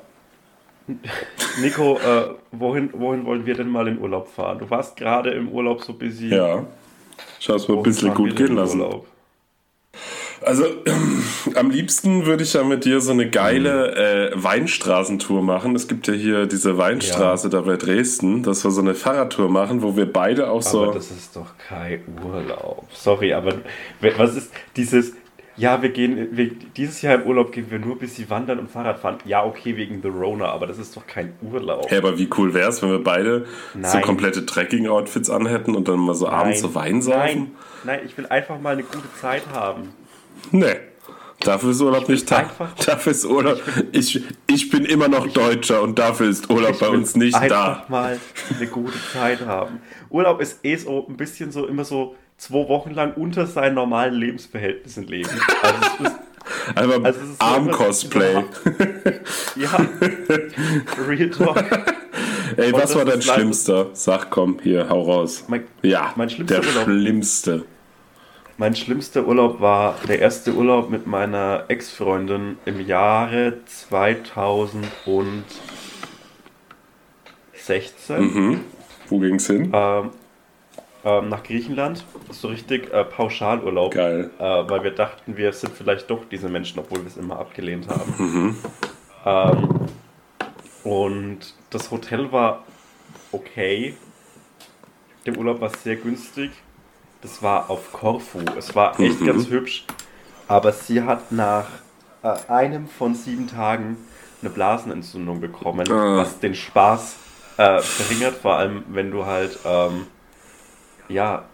Nico, äh, wohin, wohin wollen wir denn mal in Urlaub fahren? Du warst gerade im Urlaub so busy. Ja. Schau es mal ein bisschen gut gehen lassen. Urlaub? Also, am liebsten würde ich ja mit dir so eine geile äh, Weinstraßentour machen. Es gibt ja hier diese Weinstraße da bei Dresden, dass wir so eine Fahrradtour machen, wo wir beide auch so. Aber das ist doch kein Urlaub. Sorry, aber was ist dieses. Ja, wir gehen, wir, dieses Jahr im Urlaub gehen wir nur bis sie wandern und Fahrrad fahren. Ja, okay, wegen The Rona, aber das ist doch kein Urlaub. Hey, aber wie cool wäre es, wenn wir beide so Nein. komplette Trekking-Outfits anhätten und dann mal so abends so Wein saufen? Nein, nein, ich will einfach mal eine gute Zeit haben. Nee. Dafür ist Urlaub nicht da. einfach- Dafür ist Urlaub. Ich, ich bin immer noch Deutscher und dafür ist Urlaub bei uns nicht einfach da. mal eine gute Zeit haben. Urlaub ist eh so ein bisschen so immer so zwei Wochen lang unter seinen normalen Lebensverhältnissen leben. Also es ist, Einfach Also so Arm-Cosplay. ja, Real Talk. Ey, Und was war dein Schlimmster? Sag komm, hier, hau raus. Mein, Ja, mein schlimmster der Urlaub. schlimmste. Mein schlimmster Urlaub war der erste Urlaub mit meiner Ex-Freundin im Jahre 2016. Mhm. Wo ging's hin? Ähm, ähm, nach Griechenland. So richtig äh, Pauschalurlaub. Geil. Äh, weil wir dachten, wir sind vielleicht doch diese Menschen, obwohl wir es immer abgelehnt haben. Mhm. Ähm, und das Hotel war okay. Der Urlaub war sehr günstig. Das war auf Korfu. Es war echt Mhm. ganz hübsch. Aber sie hat nach äh, einem von sieben Tagen eine Blasenentzündung bekommen, Ah. was den Spaß äh, verringert, vor allem wenn du halt ähm, ja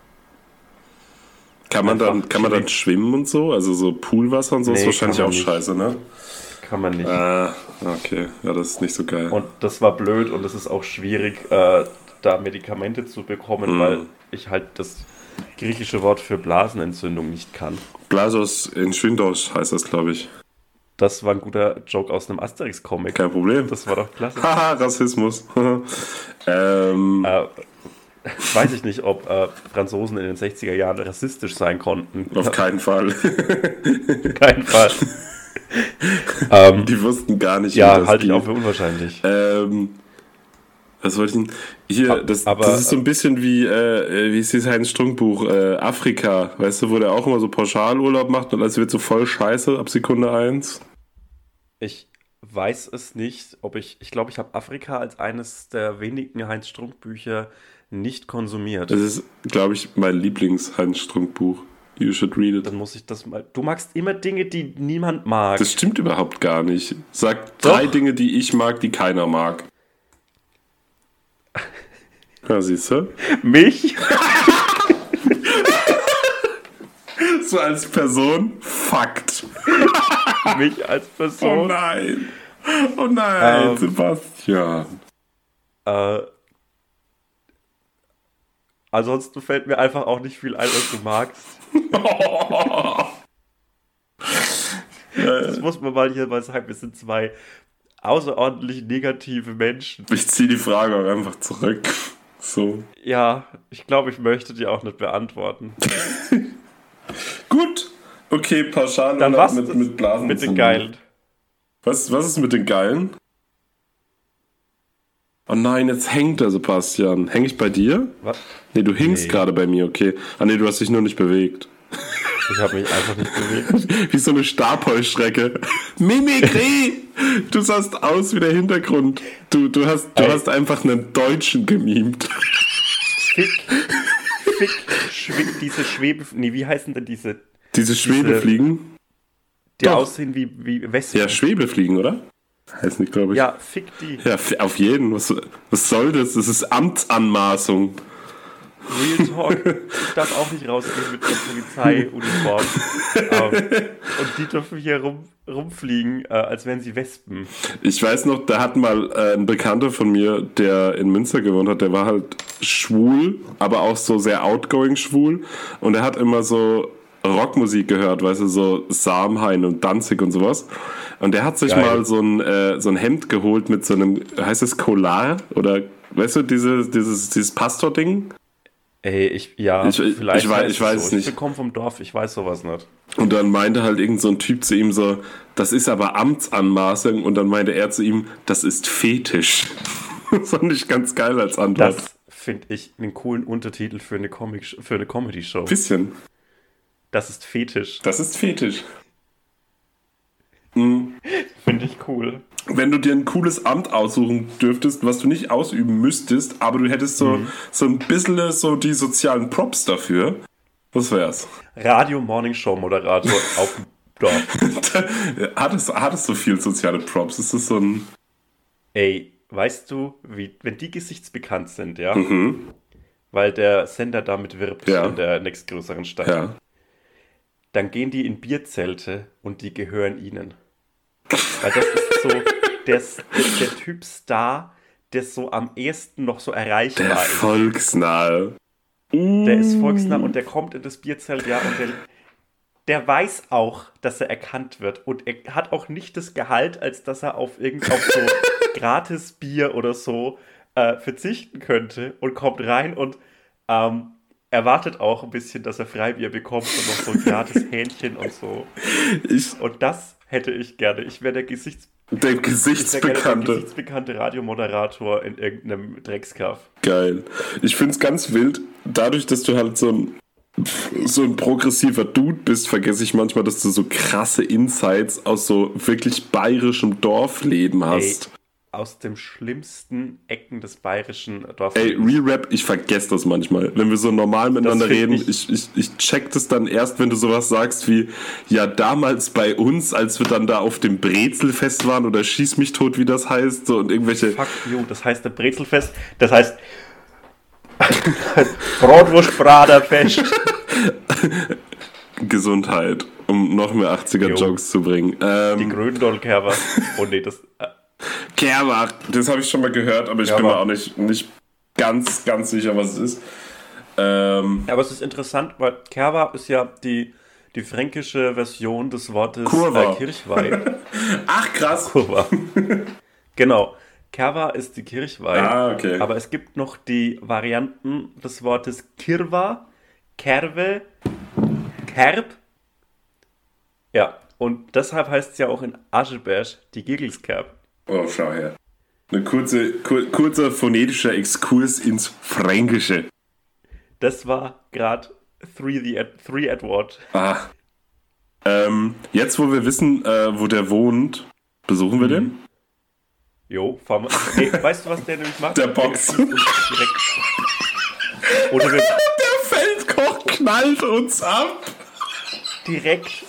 Kann man, dann, kann man dann schwimmen und so? Also so Poolwasser und so ist Nee, wahrscheinlich kann auch nicht. scheiße, ne? kann man nicht. Ah, okay. Ja, das ist nicht so geil. Und das war blöd und es ist auch schwierig, äh, da Medikamente zu bekommen, Mhm. weil ich halt das griechische Wort für Blasenentzündung nicht kann. Blasos in Schwindosch heißt das, glaube ich. Das war ein guter Joke aus einem Asterix-Comic. Kein Problem. Das war doch klasse. Haha, Rassismus. ähm, äh, weiß ich nicht, ob äh, Franzosen in den 60er Jahren rassistisch sein konnten. auf keinen Fall. keinen Fall. ähm, Die wussten gar nicht, ja, halte ich auch für unwahrscheinlich. Ähm, was wollte ich denn? Hier, das, aber- das ist so ein bisschen wie, äh, wie ist dieses Heinz Strunk-Buch, äh, Afrika, weißt du, wo der auch immer so Pauschalurlaub macht und alles wird so voll scheiße ab Sekunde 1. Ich weiß es nicht, ob ich, ich glaube, ich habe Afrika als eines der wenigen Heinz-Strunk-Bücher nicht konsumiert. Das ist, glaube ich, mein Lieblings-Heinz Strunk-Buch. You should read it. Dann muss ich das mal. Du magst immer Dinge, die niemand mag. Das stimmt überhaupt gar nicht. Sag Doch. drei Dinge, die ich mag, die keiner mag. Ja, siehst du? Mich? So als Person, Fakt. Mich als Oh Person. nein. Oh nein, Ähm. Sebastian. Äh, ansonsten fällt mir einfach auch nicht viel ein, was du magst. Das muss man mal hier mal sagen. Wir sind zwei außerordentlich negative Menschen. Ich ziehe die Frage auch einfach zurück. So. Ja, ich glaube, ich möchte die auch nicht beantworten. Gut. Okay, pauschal Dann was mit, mit Blasen. mit den Geilen. Was, was ist mit den Geilen? Oh nein, jetzt hängt der Sebastian. Häng ich bei dir? Was? Nee, du hingst Nee. gerade bei mir, okay. Ah nee, du hast dich nur nicht bewegt. Ich habe mich einfach nicht bewegt. Wie so eine Stabheuschrecke. Mimikry! Du sahst aus wie der Hintergrund. Du, du, hast, du Ey. hast einfach einen Deutschen gemimt. Fick. Fick. Schwick, diese Schwebe. Nee, wie heißen denn diese? Diese Schwebefliegen? Die Doch. aussehen wie, wie Wespen. Ja, Schwebefliegen, oder? Heißen die, glaube ich. Ja, fick die. Ja, auf jeden. Was, was soll das? Das ist Amtsanmaßung. Real Talk. Ich darf auch nicht rausgehen mit der Polizeiuniform. ähm, und die dürfen hier rum, rumfliegen, äh, als wären sie Wespen. Ich weiß noch, da hat mal äh, ein Bekannter von mir, der in Münster gewohnt hat, der war halt schwul, aber auch so sehr outgoing schwul. Und er hat immer so Rockmusik gehört, weißt du, so Samhain und Danzig und sowas. Und der hat sich Geil. mal so ein, äh, so ein Hemd geholt mit so einem, heißt es Collar? Oder, weißt du, diese, dieses, dieses Pastor-Ding? Ey, ich, ja, Ich- ich- vielleicht ich weiß- ich weiß so. nicht. Ich komme vom Dorf, ich weiß sowas nicht. Und dann meinte halt irgend so ein Typ zu ihm so, das ist aber Amtsanmaßung. Und dann meinte er zu ihm, das ist Fetisch. das fand ich ganz geil als Antwort. Das finde ich einen coolen Untertitel für eine, Comic für eine Comedy-Show. Bisschen. Das ist Fetisch. Das ist Fetisch. Finde ich cool. Wenn du dir ein cooles Amt aussuchen dürftest, was du nicht ausüben müsstest, aber du hättest so, so ein bisschen so die sozialen Props dafür, was wär's? Radio-Morning-Show-Moderator auf dem Dorf. hattest, hattest du viel soziale Props? Ist das so ein. Ey, weißt du, wie, wenn die gesichtsbekannt sind, ja? Mhm. Weil der Sender damit wirbt Ja. in der nächstgrößeren Stadt. Ja. Dann gehen die in Bierzelte und die gehören ihnen. Weil das ist so der, der, Typ Star, der so am ehesten noch so erreichbar Der ist. Volksnahe. Der ist volksnah und der kommt in das Bierzelt, ja, und der, der weiß auch, dass er erkannt wird. Und er hat auch nicht das Gehalt, als dass er auf irgend auf so gratis Bier oder so äh, verzichten könnte und kommt rein und ähm, erwartet auch ein bisschen, dass er Freibier bekommt und noch so ein gratis Hähnchen und so. Ich, Und das hätte ich gerne. Ich wäre der Gesichts der gerne der Gesichtsbekannte. gesichtsbekannte Radiomoderator in irgendeinem Dreckskaff. Geil. Ich find's ganz wild, dadurch, dass du halt so ein, so ein progressiver Dude bist, vergesse ich manchmal, dass du so krasse Insights aus so wirklich bayerischem Dorfleben hast. Aus dem schlimmsten Ecken des bayerischen Ey, Dorflebens. Re-Rap, ich vergesse das manchmal. Wenn wir so normal miteinander reden, ich- ich, ich, ich check das dann erst, wenn du sowas sagst wie, ja, damals bei uns, als wir dann da auf dem Brezelfest waren oder Schieß mich tot, wie das heißt, so und irgendwelche. Fuck you, das heißt der Brezelfest, das heißt Bratwurstbraderfest. Gesundheit, um noch mehr 80er-Jokes zu bringen. Die Ähm, Gründolkerber. Oh nee, das. Kerbach, das habe ich schon mal gehört, aber ich Ja, bin mir auch nicht, nicht ganz, ganz sicher, was es ist. Ähm, aber es ist interessant, weil Kerwa ist ja die, die fränkische Version des Wortes Kurva. äh, Kirchweih. ach, krass. Kurva. genau. Kerwa ist die Kirchweih. Ah, okay. Aber es gibt noch die Varianten des Wortes Kirwa, Kerwe, Kerb. Ja, und deshalb heißt es ja auch in Ascheberg die Gigelskerb. Oh, schau her. Ein kurze, kur, kurzer phonetischer Exkurs ins Fränkische. Das war gerade Three, the Three Edward. Ah. Ähm, jetzt, wo wir wissen, äh, wo der wohnt, besuchen wir den? Jo, fahren wir. Nee, weißt du, was der nämlich macht? Der Box. Oder Der Feldkoch knallt uns ab. direkt.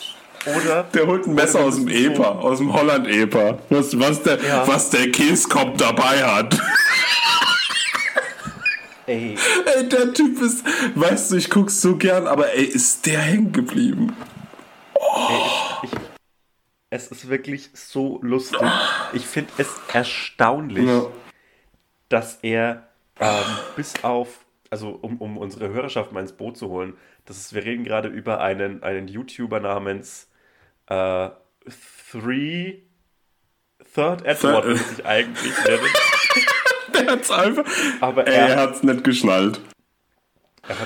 Oder. Der holt ein Messer aus dem müssen so- Epa, aus dem Holland-Epa. Was, was, der, Ja. was der Käskopf dabei hat. Ey, Ey, der Typ ist, weißt du, ich guck's so gern, aber ey, ist der hängen geblieben? ich, es ist wirklich so lustig. Ich finde es erstaunlich. dass er ähm, bis auf, also um, um unsere Hörerschaft mal ins Boot zu holen, das ist, wir reden gerade über einen, einen YouTuber namens äh, Three Third Edward, Third- er sich eigentlich nennt. Der hat's einfach. Aber ey, er- er hat's nicht geschnallt.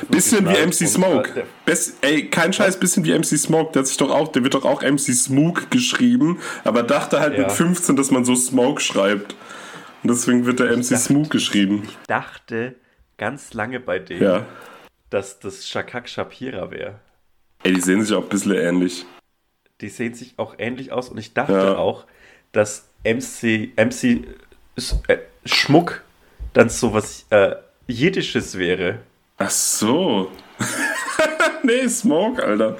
Bisschen wie MC Smoke. Best, ey, kein Scheiß, bisschen wie MC Smoke. Der hat sich doch auch, der wird doch auch MC Smoke geschrieben, aber dachte halt Ja. mit 15, dass man so Smoke schreibt. Und deswegen wird der MC dachte- Smoke geschrieben. Ich dachte ganz lange bei dem, Ja. dass das Shakak Shapira wäre. Ey, die sehen sich auch ein bisschen ähnlich. Die sehen sich auch ähnlich aus und ich dachte Ja. auch, dass MC, MC äh, Schmuck dann so was äh, Jiddisches wäre. Ach so. nee, Smoke, Alter.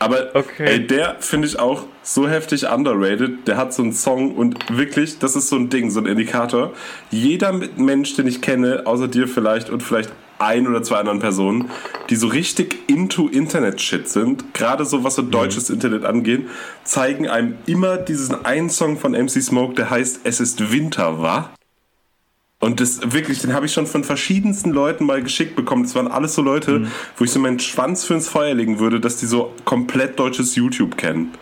Aber Okay. ey, der finde ich auch so heftig underrated. Der hat so einen Song und wirklich, das ist so ein Ding, so ein Indikator. Jeder Mensch, den ich kenne, außer dir vielleicht und vielleicht ein oder zwei anderen Personen, die so richtig into Internet-Shit sind, gerade so was so deutsches Internet angeht, zeigen einem immer diesen einen Song von MC Smoke, der heißt Es ist Winter, wa? Und das wirklich, den habe ich schon von verschiedensten Leuten mal geschickt bekommen. Das waren alles so Leute, Mhm. wo ich so meinen Schwanz für ins Feuer legen würde, dass die so komplett deutsches YouTube kennen.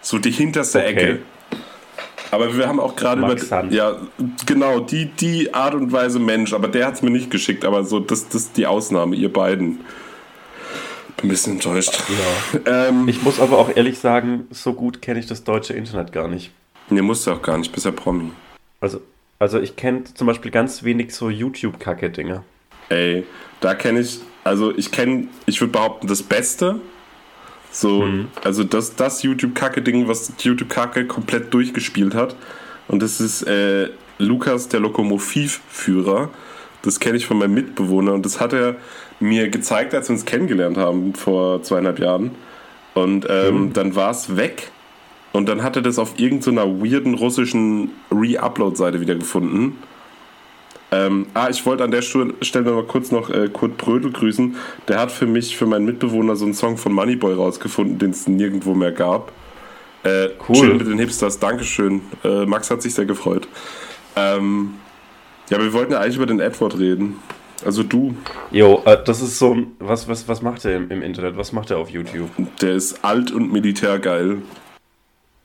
So die hinterste Okay. Ecke. Aber wir haben auch gerade über. Sand. Ja, genau, die, die Art und Weise Mensch. Aber der hat es mir nicht geschickt. Aber so, das, das ist die Ausnahme, ihr beiden. Bin ein bisschen enttäuscht. Ja. Ähm, Ich muss aber auch ehrlich sagen, so gut kenne ich das deutsche Internet gar nicht. nee, musst du auch gar nicht, bist ja Promi. Also, also ich kenne zum Beispiel ganz wenig so YouTube-Kacke-Dinge. Ey, da kenne ich, also ich kenne, ich würde behaupten, das Beste. So, also das, das YouTube-Kacke-Ding, was YouTube-Kacke komplett durchgespielt hat. Und das ist äh, Lukas, der Lokomotivführer. Das kenne ich von meinem Mitbewohner. Und das hat er mir gezeigt, als wir uns kennengelernt haben vor zweieinhalb Jahren. Und ähm, dann war es weg. Und dann hat er das auf irgendeiner weirden russischen Re-Upload-Seite wiedergefunden. Ähm, ah, ich wollte an der Stelle noch mal kurz noch äh, Kurt Brödel grüßen. Der hat für mich, für meinen Mitbewohner, so einen Song von Moneyboy rausgefunden, den es nirgendwo mehr gab. Äh, Cool. Chill mit den Hipsters, Dankeschön. Äh, Max hat sich sehr gefreut. Ähm, ja, wir wollten ja eigentlich über den Edward reden. Also du, Jo, äh, das ist so ein. Was, was, was macht er im, im Internet? Was macht er auf YouTube? der ist alt und militärgeil.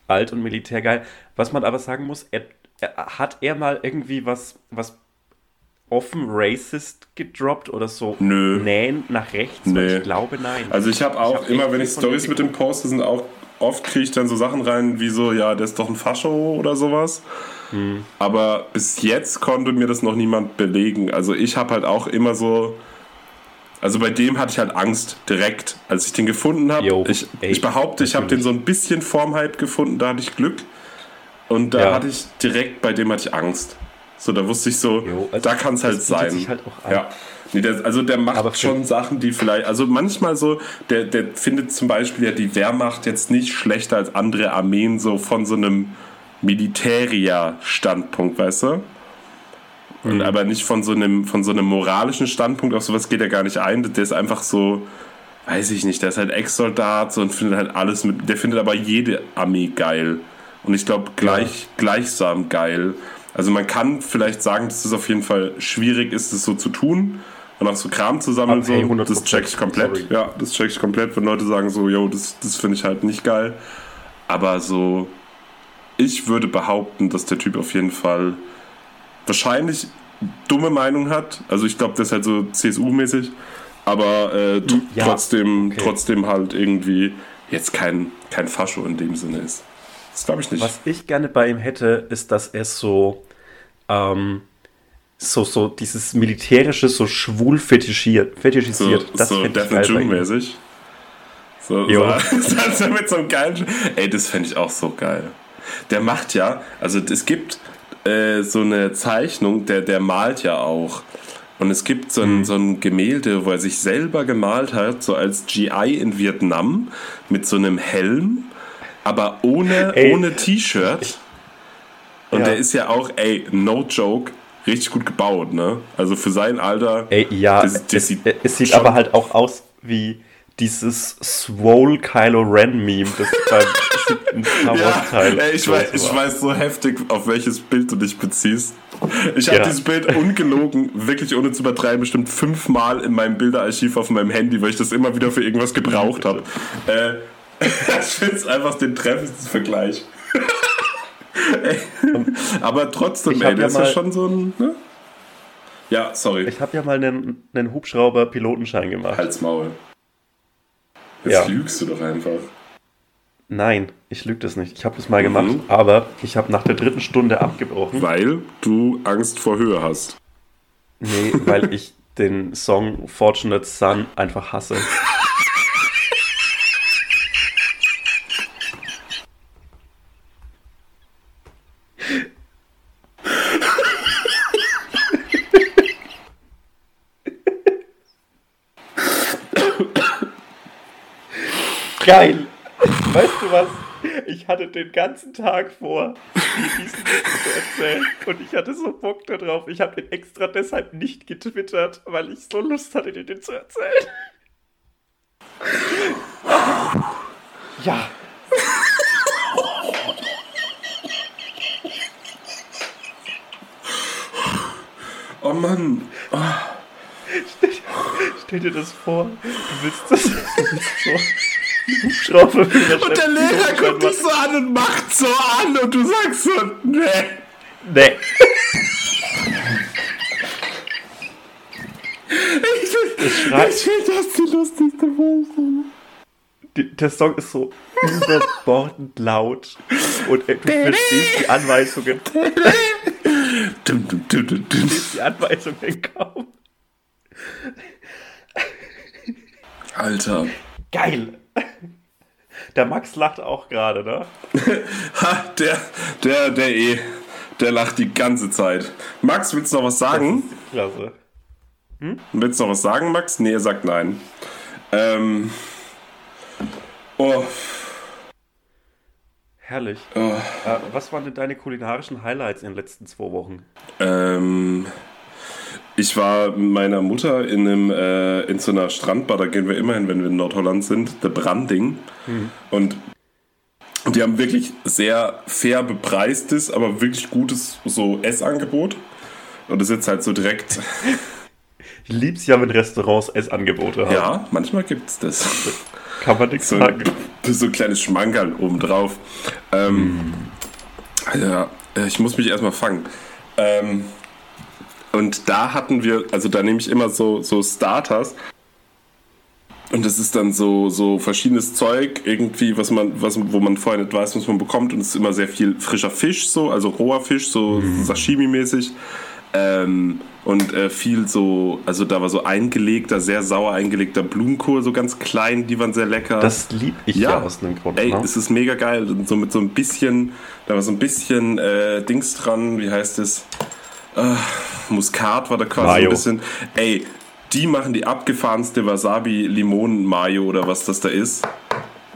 Alt und militärgeil. Was man aber sagen muss, er, er, hat er mal irgendwie was, was offen racist gedroppt oder so Nö. nähen nach rechts? Weil Ich glaube, nein. Also ich habe auch hab immer, wenn ich Stories mit dem poste, sind auch oft kriege ich dann so Sachen rein wie so, ja, der ist doch ein Fascho oder sowas. Hm. Aber bis jetzt konnte mir das noch niemand belegen. Also ich habe halt auch immer so, also bei dem hatte ich halt Angst direkt, als ich den gefunden habe. Ich, ich behaupte, ich habe den so ein bisschen vorm Hype gefunden, da hatte ich Glück. Und da Ja. hatte ich direkt, bei dem hatte ich Angst. So, da wusste ich so, Jo, also da kann es halt sein. sich halt auch an. Ja. Nee, der, also der macht Aber schon Sachen, die vielleicht, also manchmal so, der, der findet zum Beispiel ja die Wehrmacht jetzt nicht schlechter als andere Armeen, so von so einem Militärier-Standpunkt, weißt du? Und aber nicht von so einem, von so einem moralischen Standpunkt, auf sowas geht er gar nicht ein. Der ist einfach so, weiß ich nicht, der ist halt Ex-Soldat so und findet halt alles mit, der findet aber jede Armee geil. Und ich glaube, gleich, gleichsam geil. Also man kann vielleicht sagen, dass es auf jeden Fall schwierig ist, das so zu tun und auch so Kram zu sammeln. Ah, hey, so. 100%, Das check ich komplett. sorry. Ja, das check ich komplett, wenn Leute sagen so, yo, das, das finde ich halt nicht geil. Aber so, ich würde behaupten, dass der Typ auf jeden Fall wahrscheinlich dumme Meinung hat. Also ich glaube, das ist halt so CSU-mäßig. Aber äh, Ja, trotzdem, okay. trotzdem halt irgendwie jetzt kein, kein Fascho in dem Sinne ist. Das glaube ich nicht. Was ich gerne bei ihm hätte, ist, dass er so, ähm, so, so dieses militärische, so schwul fetischiert, So, fetischisiert. das so fänd ich Death geil and bei Doom ihm. mäßig. So, Jo. so, also mit so einem geilen. Ey, das fände ich auch so geil. Der macht ja, also es gibt äh, so eine Zeichnung, der, der malt ja auch. Und es gibt so ein, Mhm. so ein Gemälde, wo er sich selber gemalt hat, so als GI in Vietnam, mit so einem Helm, aber ohne, Ey. ohne T-Shirt. Und Ja. der ist ja auch, ey, no joke, richtig gut gebaut, ne? Also für sein Alter. Ey, ja, Das- das es, sieht es sieht aber halt auch aus wie dieses Swole Kylo Ren Meme, das beim siebten Star Wars Ja, Teil. ey, ich, weiß, ich weiß so heftig, auf welches Bild du dich beziehst. Ich habe Ja. dieses Bild ungelogen, wirklich ohne zu übertreiben, bestimmt fünfmal in meinem Bilderarchiv auf meinem Handy, weil ich das immer wieder für irgendwas gebraucht habe. Äh, ich finde es einfach den treffendsten Vergleich. Aber trotzdem, ey, der ja ist ja schon so ein. Ne? Ja, sorry. Ich habe ja mal einen, einen Hubschrauber-Pilotenschein gemacht. Halt's Maul. Jetzt Ja. lügst du doch einfach. Nein, ich lüge das nicht. Ich habe das mal Mhm. gemacht, aber ich habe nach der dritten Stunde abgebrochen. Weil du Angst vor Höhe hast. Nee, weil ich den Song Fortunate Son einfach hasse. Geil! Weißt du was? Ich hatte den ganzen Tag vor, dir diesen Witz zu erzählen. Und ich hatte so Bock darauf. Ich habe den extra deshalb nicht getwittert, weil ich so Lust hatte, dir den zu erzählen. Ja. Mann. Oh. Stell dir das vor, du willst das du willst so Hubschrauber Und der Lehrer guckt dich so an und macht so an und du sagst so, nee. Nee. Ich finde das die lustigste Vorstellung. Der Song ist so überbordend laut und du verstehst die Anweisungen, dum, dum. die Anweisungen kaum. Alter. Geil. Der Max lacht auch gerade, ne? Ha, der, der, der eh. Der lacht die ganze Zeit. Max, willst du noch was sagen? Klasse. Willst du noch was sagen, Max? Nee, er sagt nein. Ähm. Oh, Herrlich. oh. Äh, was waren denn deine kulinarischen Highlights in den letzten zwei Wochen? Ähm, ich war mit meiner Mutter in, einem, äh, in so einer Strandbar, da gehen wir immerhin, wenn wir in Nordholland sind, der Branding. Und die haben wirklich sehr fair bepreistes, aber wirklich gutes so Essangebot. Und das ist jetzt halt so direkt, Ich lieb's ja, wenn Restaurants Essangebote haben. ja, manchmal gibt es das. Kann man nichts So, sagen. so ein kleines Schmankerl obendrauf. Ähm, ja, äh, ich muss mich erstmal fangen. Ähm, und da hatten wir, also da nehme ich immer so, so Starters. Und das ist dann so, so verschiedenes Zeug, irgendwie, was man, was, wo man vorher nicht weiß, was man bekommt. Und es ist immer sehr viel frischer Fisch, so, also roher Fisch, so Sashimi-mäßig. Ähm, und äh, viel so, also da war so eingelegter, sehr sauer eingelegter Blumenkohl, so ganz klein, die waren sehr lecker. Das lieb ich ja, Ja. aus einem Grund. Ey, ne? es ist mega geil. Und so mit so ein bisschen, da war so ein bisschen äh, Dings dran, wie heißt es? Äh, Muskat war da quasi Mayo. ein bisschen. Ey, die machen die abgefahrenste Wasabi-Limonen-Mayo oder was das da ist.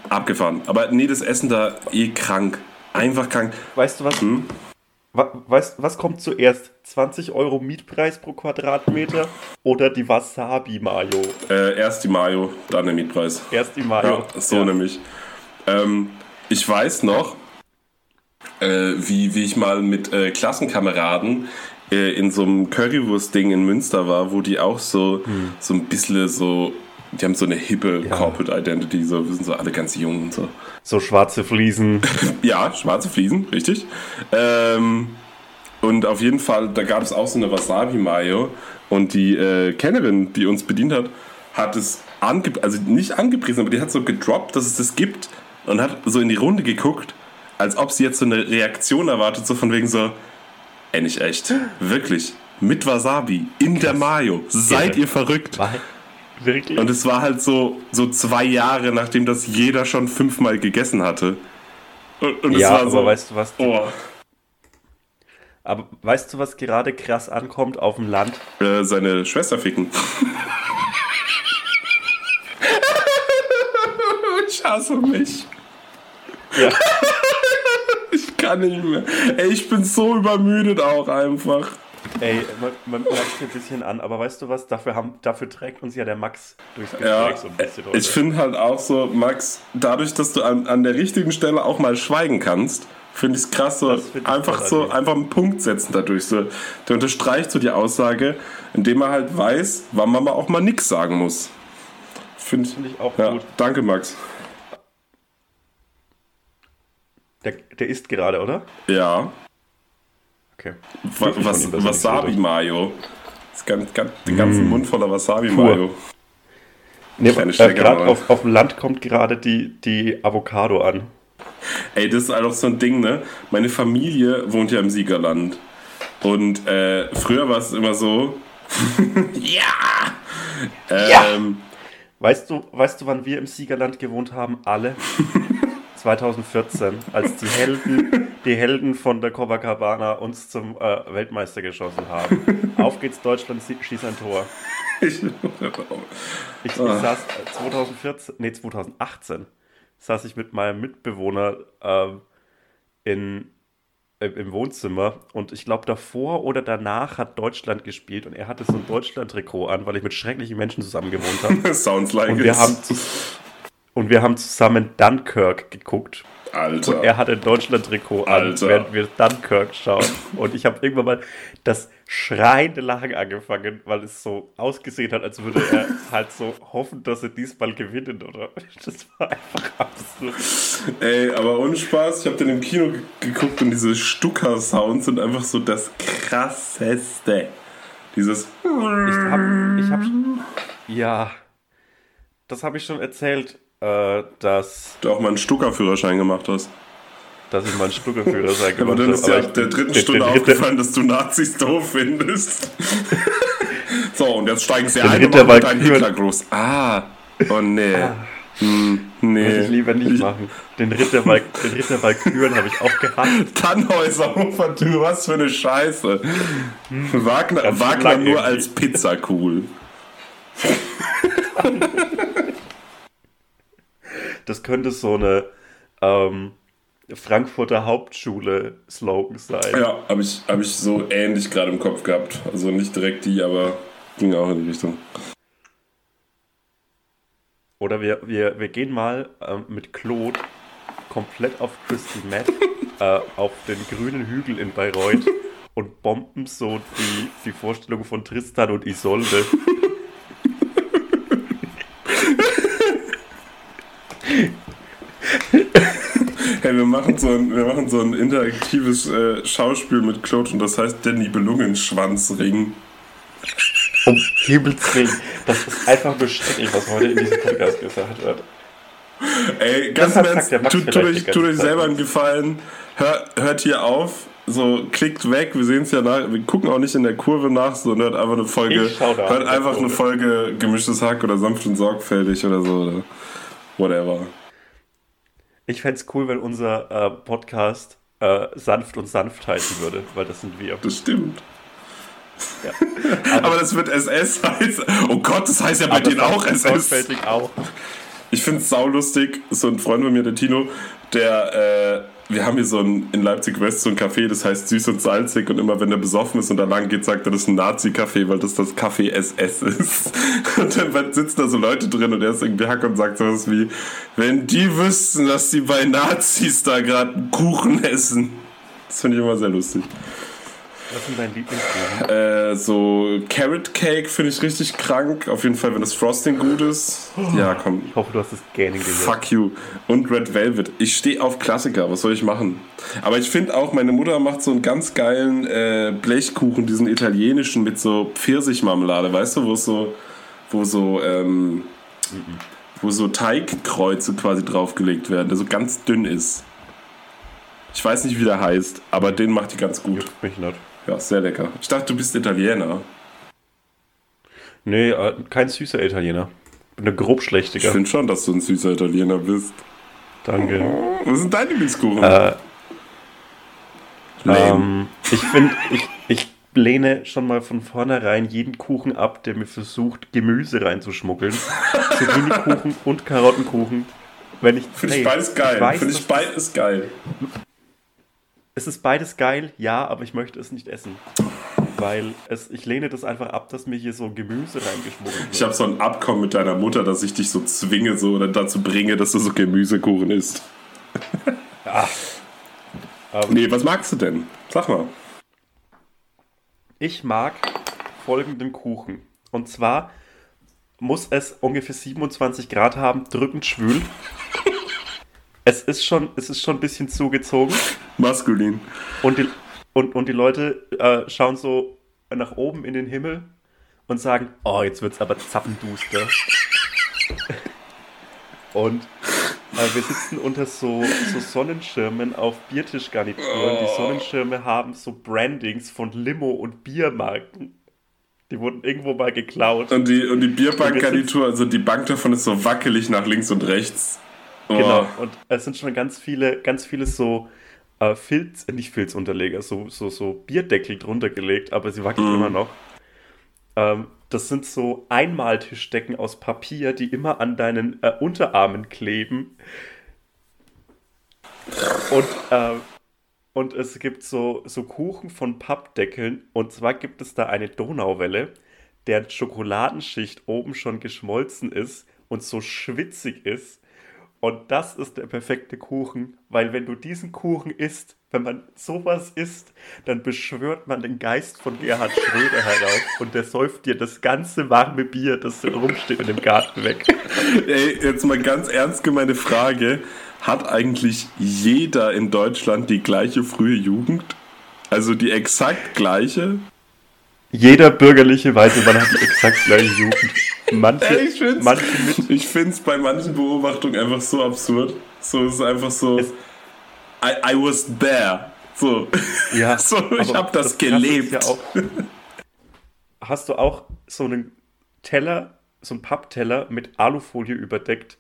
Abgefahren. Aber nee, das Essen da eh krank. Einfach krank. Weißt du was? Hm? Weißt, was kommt zuerst? 20 Euro Mietpreis pro Quadratmeter oder die Wasabi-Mayo? Äh, erst die Mayo, dann der Mietpreis. Erst die Mayo. Ja, so nämlich. Ähm, ich weiß noch, äh, wie, wie ich mal mit äh, Klassenkameraden äh, in so einem Currywurst-Ding in Münster war, wo die auch so, so ein bisschen so, die haben so eine hippe Corporate Identity, so, wir sind so alle ganz jung und so. So schwarze Fliesen. Ja, schwarze Fliesen, richtig. Ähm, und auf jeden Fall, da gab es auch so eine Wasabi-Mayo und die äh, Kennerin, die uns bedient hat, hat es ange also nicht angepriesen, aber die hat so gedroppt, dass es das gibt und hat so in die Runde geguckt, als ob sie jetzt so eine Reaktion erwartet, so von wegen so, ey, nicht echt, wirklich, mit Wasabi, in der Mayo, seid ihr verrückt? War- Wirklich? Und es war halt so, so zwei Jahre, nachdem das jeder schon fünfmal gegessen hatte. Und, und es ja, war aber so, weißt du was? oh, Aber weißt du, was gerade krass ankommt auf dem Land? äh, seine Schwester ficken. ich hasse mich. Ja. Ich kann nicht mehr. Ey, ich bin so übermüdet auch einfach. Ey, man, man merkt es ein bisschen an, aber weißt du was? Dafür, haben, dafür trägt uns ja der Max durchs Gespräch Ja, so ein bisschen. heute. ich finde halt auch so, Max, dadurch, dass du an, an der richtigen Stelle auch mal schweigen kannst, finde ich es krass, so find einfach so einfach einen Punkt setzen dadurch. So. Der unterstreicht so die Aussage, indem er halt weiß, wann man mal auch mal nix sagen muss. Finde Finde ich auch ja, gut. danke, Max. Der, der isst gerade, oder? Ja, Okay. was, nichts Wasabi-Mayo. Ganz, ganz, den ganzen Mund voller Wasabi-Mayo. Nee, äh, gerade auf, auf dem Land kommt gerade die, die Avocado an. Ey, das ist einfach so ein Ding, ne? Meine Familie wohnt ja im Siegerland. Und äh, früher war es immer so. ja! Ähm, Weißt du, weißt du, wann wir im Siegerland gewohnt haben? Alle? 2014, als die Helden, die Helden von der Copacabana uns zum äh, Weltmeister geschossen haben. Auf geht's Deutschland, schieß ein Tor. ich, Ich, Ah. saß äh, 2014, nee 2018, saß ich mit meinem Mitbewohner ähm, in, äh, im Wohnzimmer und ich glaube davor oder danach hat Deutschland gespielt und er hatte so ein Deutschland-Trikot an, weil ich mit schrecklichen Menschen zusammen gewohnt habe. Sounds like Und wir it. haben, Und wir haben zusammen Dunkirk geguckt. Alter. Und er hat ein Deutschland-Trikot an, während wir Dunkirk schauen. Und ich habe irgendwann mal das schreiende Lachen angefangen, weil es so ausgesehen hat, als würde er halt so hoffen, dass er diesmal gewinnen, oder? Das war einfach absurd. Ey, aber ohne Spaß, ich habe den im Kino ge- geguckt und diese Stucker-Sounds sind einfach so das krasseste. Dieses. Ich hab, ich hab, ja, das habe ich schon erzählt, äh, dass, Du auch mal einen Stucker-Führerschein gemacht hast. dass ich mal einen Stuckerführerschein Aber gemacht dann habe. ist dir aber ab der dritten Stunde aufgefallen, dass du Nazis doof findest. so, und jetzt steigen sie ein und mit einem. Hitlergruß. Ah, oh nee. Hm, nee. Würde ich lieber nicht machen. Den Ritter, Val den Ritter Valkyren habe ich auch gehasst. Tannhäuser Ufertür, was für eine Scheiße. Wagner, schön Wagner lang nur irgendwie. als Pizza cool. Das könnte so eine ähm, Frankfurter Hauptschule-Slogan sein. Ja, habe ich, hab ich so ähnlich gerade im Kopf gehabt. Also nicht direkt die, aber ging auch in die Richtung. Oder wir, wir, wir gehen mal ähm, mit Claude komplett auf Crystal Meth äh, auf den grünen Hügel in Bayreuth und bomben so die, die Vorstellung von Tristan und Isolde. Hey, wir machen so ein, wir machen so ein interaktives äh, Schauspiel mit Claude und das heißt der Nibelungenschwanzring. Um Himmels Willen. Das ist einfach schrecklich, was heute in diesem Podcast gesagt wird. Ey, ganz im Ernst, tut, vielleicht euch, Zeit selber einen. Gefallen, Hör, hört hier auf, so klickt weg, wir sehen es ja nach, wir gucken auch nicht in der Kurve nach, sondern hört einfach eine Folge, hört einfach eine. Folge gemischtes Hack oder sanft und sorgfältig oder so oder whatever. Ich fände es cool, wenn unser äh, Podcast äh, sanft und sanft heißen würde, weil das sind wir. Das stimmt. Ja. Aber das wird SS heißen. Oh Gott, das heißt ja bei Aber denen auch SS. auch. Ich finde es saulustig, so ein Freund von mir, der Tino, der, äh, wir haben hier so ein, in Leipzig West so ein Café, das heißt süß und salzig und immer wenn er besoffen ist und da lang geht, sagt er, das ist ein Nazi-Café, weil das das Café SS ist. Und dann sitzen da so Leute drin und er ist irgendwie hack und sagt sowas wie, wenn die wüssten, dass die bei Nazis da gerade Kuchen essen. Das finde ich immer sehr lustig. Was sind deine Lieblingskuchen? Äh, so Carrot Cake finde ich richtig krank. Auf jeden Fall, wenn das Frosting gut ist. Ja, komm. Ich hoffe, du hast das Gähnen gehört. Fuck you. Und Red Velvet. Ich stehe auf Klassiker. Was soll ich machen? Aber ich finde auch, meine Mutter macht so einen ganz geilen äh, Blechkuchen, diesen italienischen mit so Pfirsichmarmelade. Weißt du, wo so, wo so, ähm, wo so Teigkreuze quasi draufgelegt werden, der so ganz dünn ist. Ich weiß nicht, wie der heißt, aber den macht die ganz gut. Juckt mich nicht. Ja, sehr lecker. Ich dachte, du bist Italiener. Nee, äh, kein süßer Italiener. Bin eine Ich grobschlächtiger. finde schon, dass du ein süßer Italiener bist. Danke. Was sind deine Lieblingskuchen? Äh, ähm, ich finde, ich, ich lehne schon mal von vornherein jeden Kuchen ab, der mir versucht, Gemüse reinzuschmuggeln. Zucchini-Kuchen und Karottenkuchen. Wenn ich, Finde ich beides geil. Finde ich beides geil. Es ist beides geil, ja, aber ich möchte es nicht essen. Weil es, ich lehne das einfach ab, dass mir hier so Gemüse reingeschmuggelt wird. Ich habe so ein Abkommen mit deiner Mutter, dass ich dich so zwinge so oder dazu bringe, dass du so Gemüsekuchen isst. Ähm, Nee, was magst du denn? Sag mal. Ich mag folgenden Kuchen. Und zwar muss es ungefähr 27 Grad haben, drückend schwül. Es ist schon, es ist schon ein bisschen zugezogen. Maskulin. Und die, und, und die Leute äh, schauen so nach oben in den Himmel und sagen, oh, jetzt wird's aber zappenduster. Und äh, wir sitzen unter so, so Sonnenschirmen auf Biertischgarnituren. Die Sonnenschirme haben so Brandings von Limo- und Biermarken. Die wurden irgendwo mal geklaut. Und die, und die Bierbankgarnitur, also die Bank davon ist so wackelig nach links und rechts. Oh. Genau. Und es sind schon ganz viele, ganz viele so äh, Filz, äh, nicht Filzunterleger, so, so, so Bierdeckel drunter gelegt, aber sie wackelt Mhm. immer noch. Ähm, das sind so Einmaltischdecken aus Papier, die immer an deinen äh, Unterarmen kleben. Und, äh, und es gibt so, so Kuchen von Pappdeckeln. Und zwar gibt es da eine Donauwelle, deren Schokoladenschicht oben schon geschmolzen ist und so schwitzig ist. Und das ist der perfekte Kuchen, weil wenn du diesen Kuchen isst, wenn man sowas isst, dann beschwört man den Geist von Gerhard Schröder herauf und der säuft dir das ganze warme Bier, das rumsteht in dem Garten weg. Ey, jetzt mal ganz ernst gemeine Frage. Hat eigentlich jeder in Deutschland die gleiche frühe Jugend? Also die exakt gleiche? Jeder bürgerliche weiße Mann hat die exakt gleiche Jugend. Manche, ich find's, manche mit, ich find's bei manchen Beobachtungen einfach so absurd. So, es ist einfach so. Es- I, I was there. So. ja, so ich aber hab das, ist gelebt. Ja auch, hast du auch so einen Teller, so einen Pappteller mit Alufolie überdeckt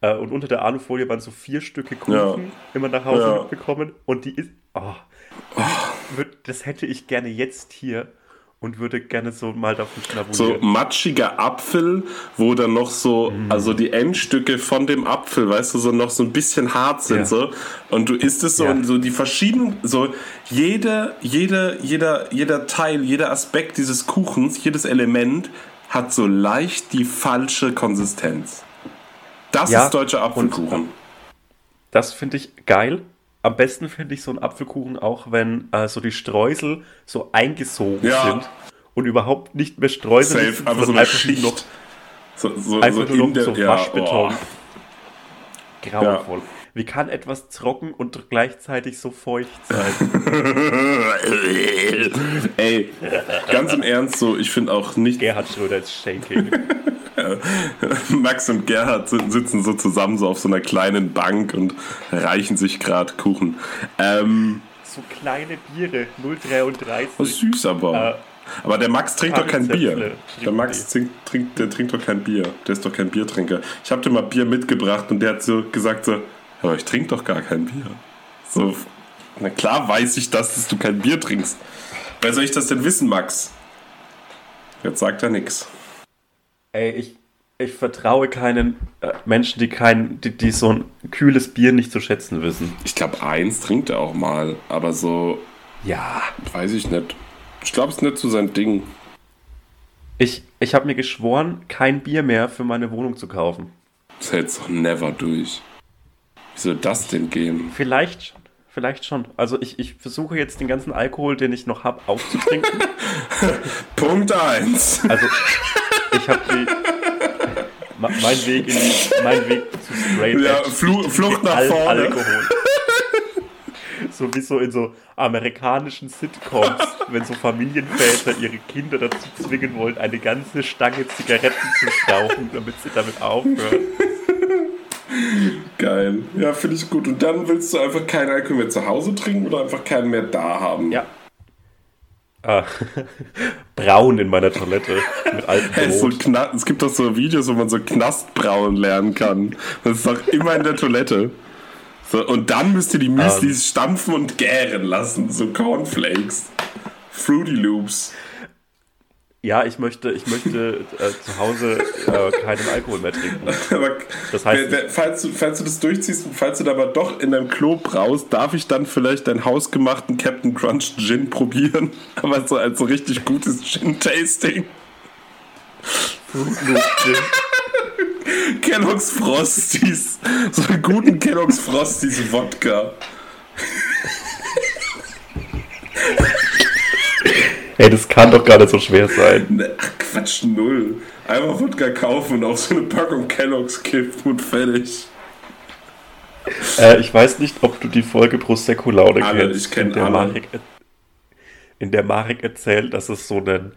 äh, und unter der Alufolie waren so vier Stücke Kuchen Ja. immer nach Hause Ja. mitbekommen und die ist, oh, Würd- das hätte ich gerne jetzt hier und würde gerne so mal davon So schnabulieren. matschiger Apfel, wo dann noch so, Mhm. also die Endstücke von dem Apfel, weißt du, so noch so ein bisschen hart sind, Ja. so. Und du isst es so Ja. und so die verschiedenen, so jeder, jeder, jeder, jeder Teil, jeder Aspekt dieses Kuchens, jedes Element hat so leicht die falsche Konsistenz. Das Ja, ist deutscher Apfelkuchen. Das finde ich geil. Am besten finde ich so einen Apfelkuchen auch, wenn äh, so die Streusel so eingesogen Ja. sind und überhaupt nicht mehr Streusel Safe, sind, einfach so eine einfach Schicht. nur noch, so, so, einfach so in der, so ja, Waschbeton. oh. Grauenvoll. Wie kann etwas trocken und gleichzeitig so feucht sein? Ey, ganz im Ernst, so, ich finde auch nicht, Gerhard Schröder ist shaking. Max und Gerhard si- sitzen so zusammen so auf so einer kleinen Bank und reichen sich gerade Kuchen. Ähm, so kleine Biere, 0,33. was süß aber. Äh, aber der Max trinkt doch kein Bier. Der Max trinkt, trinkt, der trinkt doch kein Bier. Der ist doch kein Biertrinker. Ich habe dir mal Bier mitgebracht und der hat so gesagt so, aber ich trinke doch gar kein Bier. So, na klar weiß ich das, dass du kein Bier trinkst. Wer soll ich das denn wissen, Max? Jetzt sagt er nix. Ey, ich, ich vertraue keinen äh, Menschen, die, kein, die, die so ein kühles Bier nicht zu schätzen wissen. Ich glaube, eins trinkt er auch mal, aber so Ja. Weiß ich nicht. Ich glaube, es ist nicht so sein Ding. Ich, ich habe mir geschworen, kein Bier mehr für meine Wohnung zu kaufen. Das hält's doch never durch. Wie soll das denn gehen? Vielleicht schon. Vielleicht schon. Also ich, ich versuche jetzt den ganzen Alkohol, den ich noch habe, aufzutrinken. Punkt 1. Also ich habe die... Mein Weg, in die, mein Weg zu Straight Ja, ist Flucht nach vorne. Alkohol. So wie so in so amerikanischen Sitcoms, wenn so Familienväter ihre Kinder dazu zwingen wollen, eine ganze Stange Zigaretten zu rauchen, damit sie damit aufhören. Geil. Ja, finde ich gut. Und dann willst du einfach keinen Alkohol mehr zu Hause trinken oder einfach keinen mehr da haben? Ja. Ah, braun in meiner Toilette mit altem Hey, so es gibt doch so Videos, wo man so Knastbrauen lernen kann. Das ist doch immer in der Toilette. So, und dann müsst ihr die Müslis stampfen und gären lassen. So Cornflakes. Fruity Loops. Ja, ich möchte, ich möchte äh, zu Hause äh, keinen Alkohol mehr trinken. Aber Das heißt, wer- wer- falls, du, falls du das durchziehst und falls du da aber doch in deinem Klo braust, darf ich dann vielleicht deinen hausgemachten Captain Crunch Gin probieren? Aber so als so richtig gutes Gin-Tasting. Kellogg's Frosties. So einen guten Kellogg's Frosties Wodka. Ey, das kann doch gar nicht so schwer sein. Ach Quatsch, null. Einfach Wodka kaufen und auf so eine Packung Kellogg's kippen und fertig. Äh, ich weiß nicht, ob du die Folge Prosecco Laune Alle, kennst. ich kenn in der alle. Marek, in der Marek erzählt, dass es so einen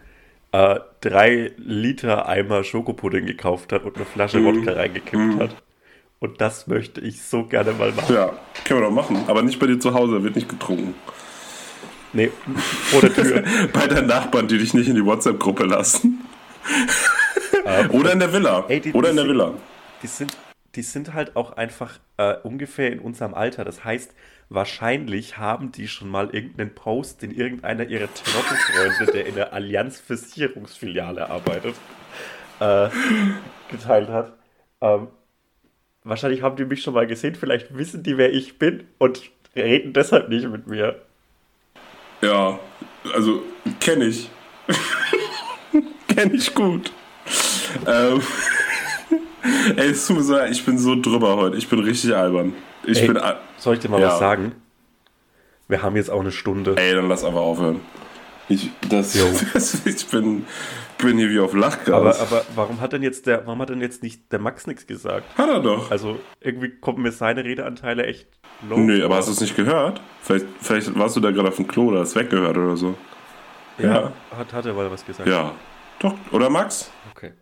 äh, 3 Liter Eimer Schokopudding gekauft hat und eine Flasche Mhm. Wodka reingekippt hat. Und das möchte ich so gerne mal machen. Ja, können wir doch machen. Aber nicht bei dir zu Hause, wird nicht getrunken. Nee, vor der Tür. Bei deinen Nachbarn, die dich nicht in die WhatsApp-Gruppe lassen. Oder in der Villa. Ey, die- Oder in der Villa. die sind, die sind halt auch einfach äh, ungefähr in unserem Alter. Das heißt, wahrscheinlich haben die schon mal irgendeinen Post, den irgendeiner ihrer Trottelfreunde, der in der Allianz Versicherungsfiliale arbeitet, äh, geteilt hat. Ähm, wahrscheinlich haben die mich schon mal gesehen, vielleicht wissen die, wer ich bin und reden deshalb nicht mit mir. Ja, also kenne ich. kenne ich gut. Ähm, Ey, es tut mir so leid, ich bin so drüber heute. Ich bin richtig albern. Ich Ey, bin. al- Soll ich dir mal Ja. was sagen? Wir haben jetzt auch eine Stunde. Ey, dann lass einfach aufhören. Ich, das, das, ich bin, bin hier wie auf Lachgas. Aber, aber warum hat denn jetzt der, warum hat denn jetzt nicht der Max nichts gesagt? Hat er doch. Also irgendwie kommen mir seine Redeanteile echt low. Nö, aber hast du es nicht gehört? Vielleicht, vielleicht warst du da gerade auf dem Klo oder hast weggehört oder so. Ja, ja. Hat, hat er mal was gesagt? Ja. Doch, oder Max? Okay.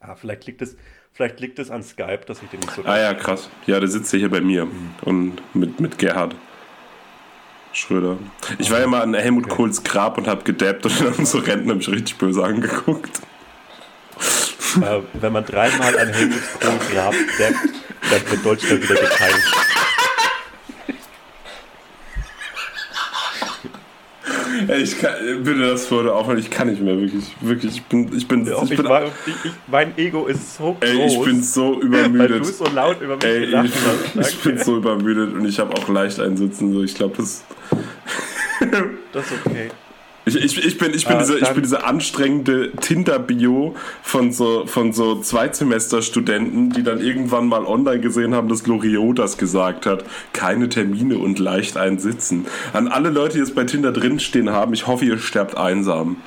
Ah, vielleicht liegt es, vielleicht liegt es an Skype, dass ich den nicht so. Ah ja, krass. Ja, der sitzt hier bei mir. Und mit, mit Gerhard Schröder. Ich war ja mal an Helmut Kohls Grab und hab gedappt und dann so Rentner mich richtig böse angeguckt. Äh, wenn man dreimal an Helmut Kohl Grab dappt, dann wird Deutschland wieder geteilt. Ey, ich kann, bitte das wurde aufhören. Ich kann nicht mehr, wirklich. Wirklich, ich bin, ich bin, ich ich bin, war, ich, mein Ego ist so groß, ey, ich bin so weil übermüdet. du so laut über mich Ey, ich, hast. ich bin so übermüdet und ich habe auch leicht einsitzen. So. Ich glaube, das. Das ist okay. Ich, ich, ich bin, ich bin, Ah, diese, ich bin diese anstrengende Tinder-Bio von so, von so Zweitsemester-Studenten, die dann irgendwann mal online gesehen haben, dass Loriot das gesagt hat. Keine Termine und leicht einsitzen. An alle Leute, die jetzt bei Tinder drinstehen haben, ich hoffe, ihr sterbt einsam.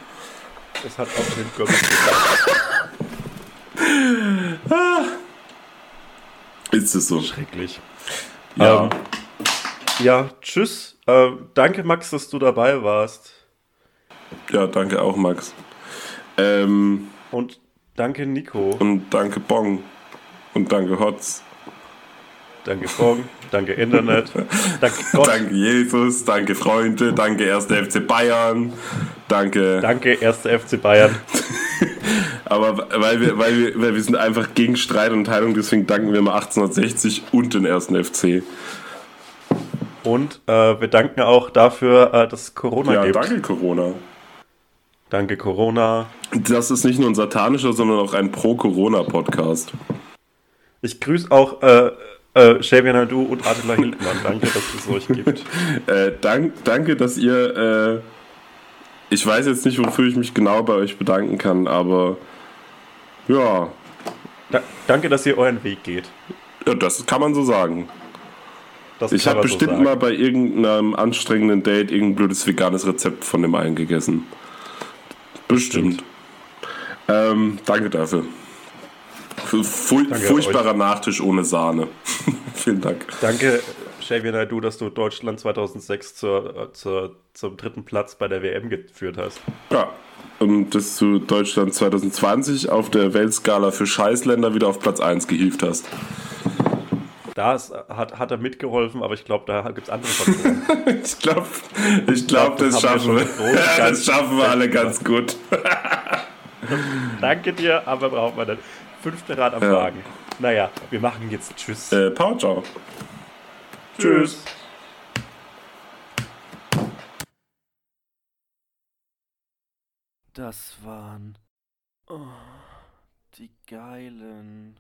Das hat auch Tim Goebbels gesagt. Ist es so? Schrecklich. Ja. Ähm, ja, tschüss. Äh, danke, Max, dass du dabei warst. Ja, danke auch, Max. Ähm, Und danke, Nico. und danke, Bong. Und danke, Hotz. Danke, Bong. danke, Internet. Danke, Gott. Danke, Jesus. Danke, Freunde. Danke, 1. FC Bayern. Danke. Danke, 1. FC Bayern. Aber weil wir, weil, wir, weil wir sind einfach gegen Streit und Teilung, deswegen danken wir mal 1860 und den ersten FC. Und äh, wir danken auch dafür, äh, dass es Corona Ja, gibt. danke Corona. Danke, Corona. Das ist nicht nur ein satanischer, sondern auch ein Pro-Corona-Podcast. Ich grüße auch äh, äh, Xavier Nadu und Attila Hildmann. Danke, dass es euch gibt. Äh, dank, danke, dass ihr. Äh, ich weiß jetzt nicht, wofür ich mich genau bei euch bedanken kann, aber ja, Da danke, dass ihr euren Weg geht. ja das kann man so sagen. Das Ich habe so bestimmt sagen. mal bei irgendeinem anstrengenden Date irgendein blödes veganes Rezept von dem einen gegessen. Bestimmt. Ähm, danke dafür. Für fu Danke furchtbarer Nachtisch ohne Sahne. Vielen Dank. Danke, Xavier Naidu, dass du Deutschland 2006 zur, zur, zum dritten Platz bei der WM geführt hast. Ja. Und dass du Deutschland 2020 auf der Weltskala für Scheißländer wieder auf Platz 1 gehievt hast. Da hat, hat er mitgeholfen, aber ich glaube, da gibt es andere Faktoren. Ich glaube, ich glaub, das das, wir schaffen wir. Ja, das schaffen wir alle ganz gut. Danke dir, aber braucht man dann fünfte Rad am Ja. Wagen. Naja, wir machen jetzt Tschüss. Äh, Pau, ciao. Tschüss. Das waren oh, die geilen.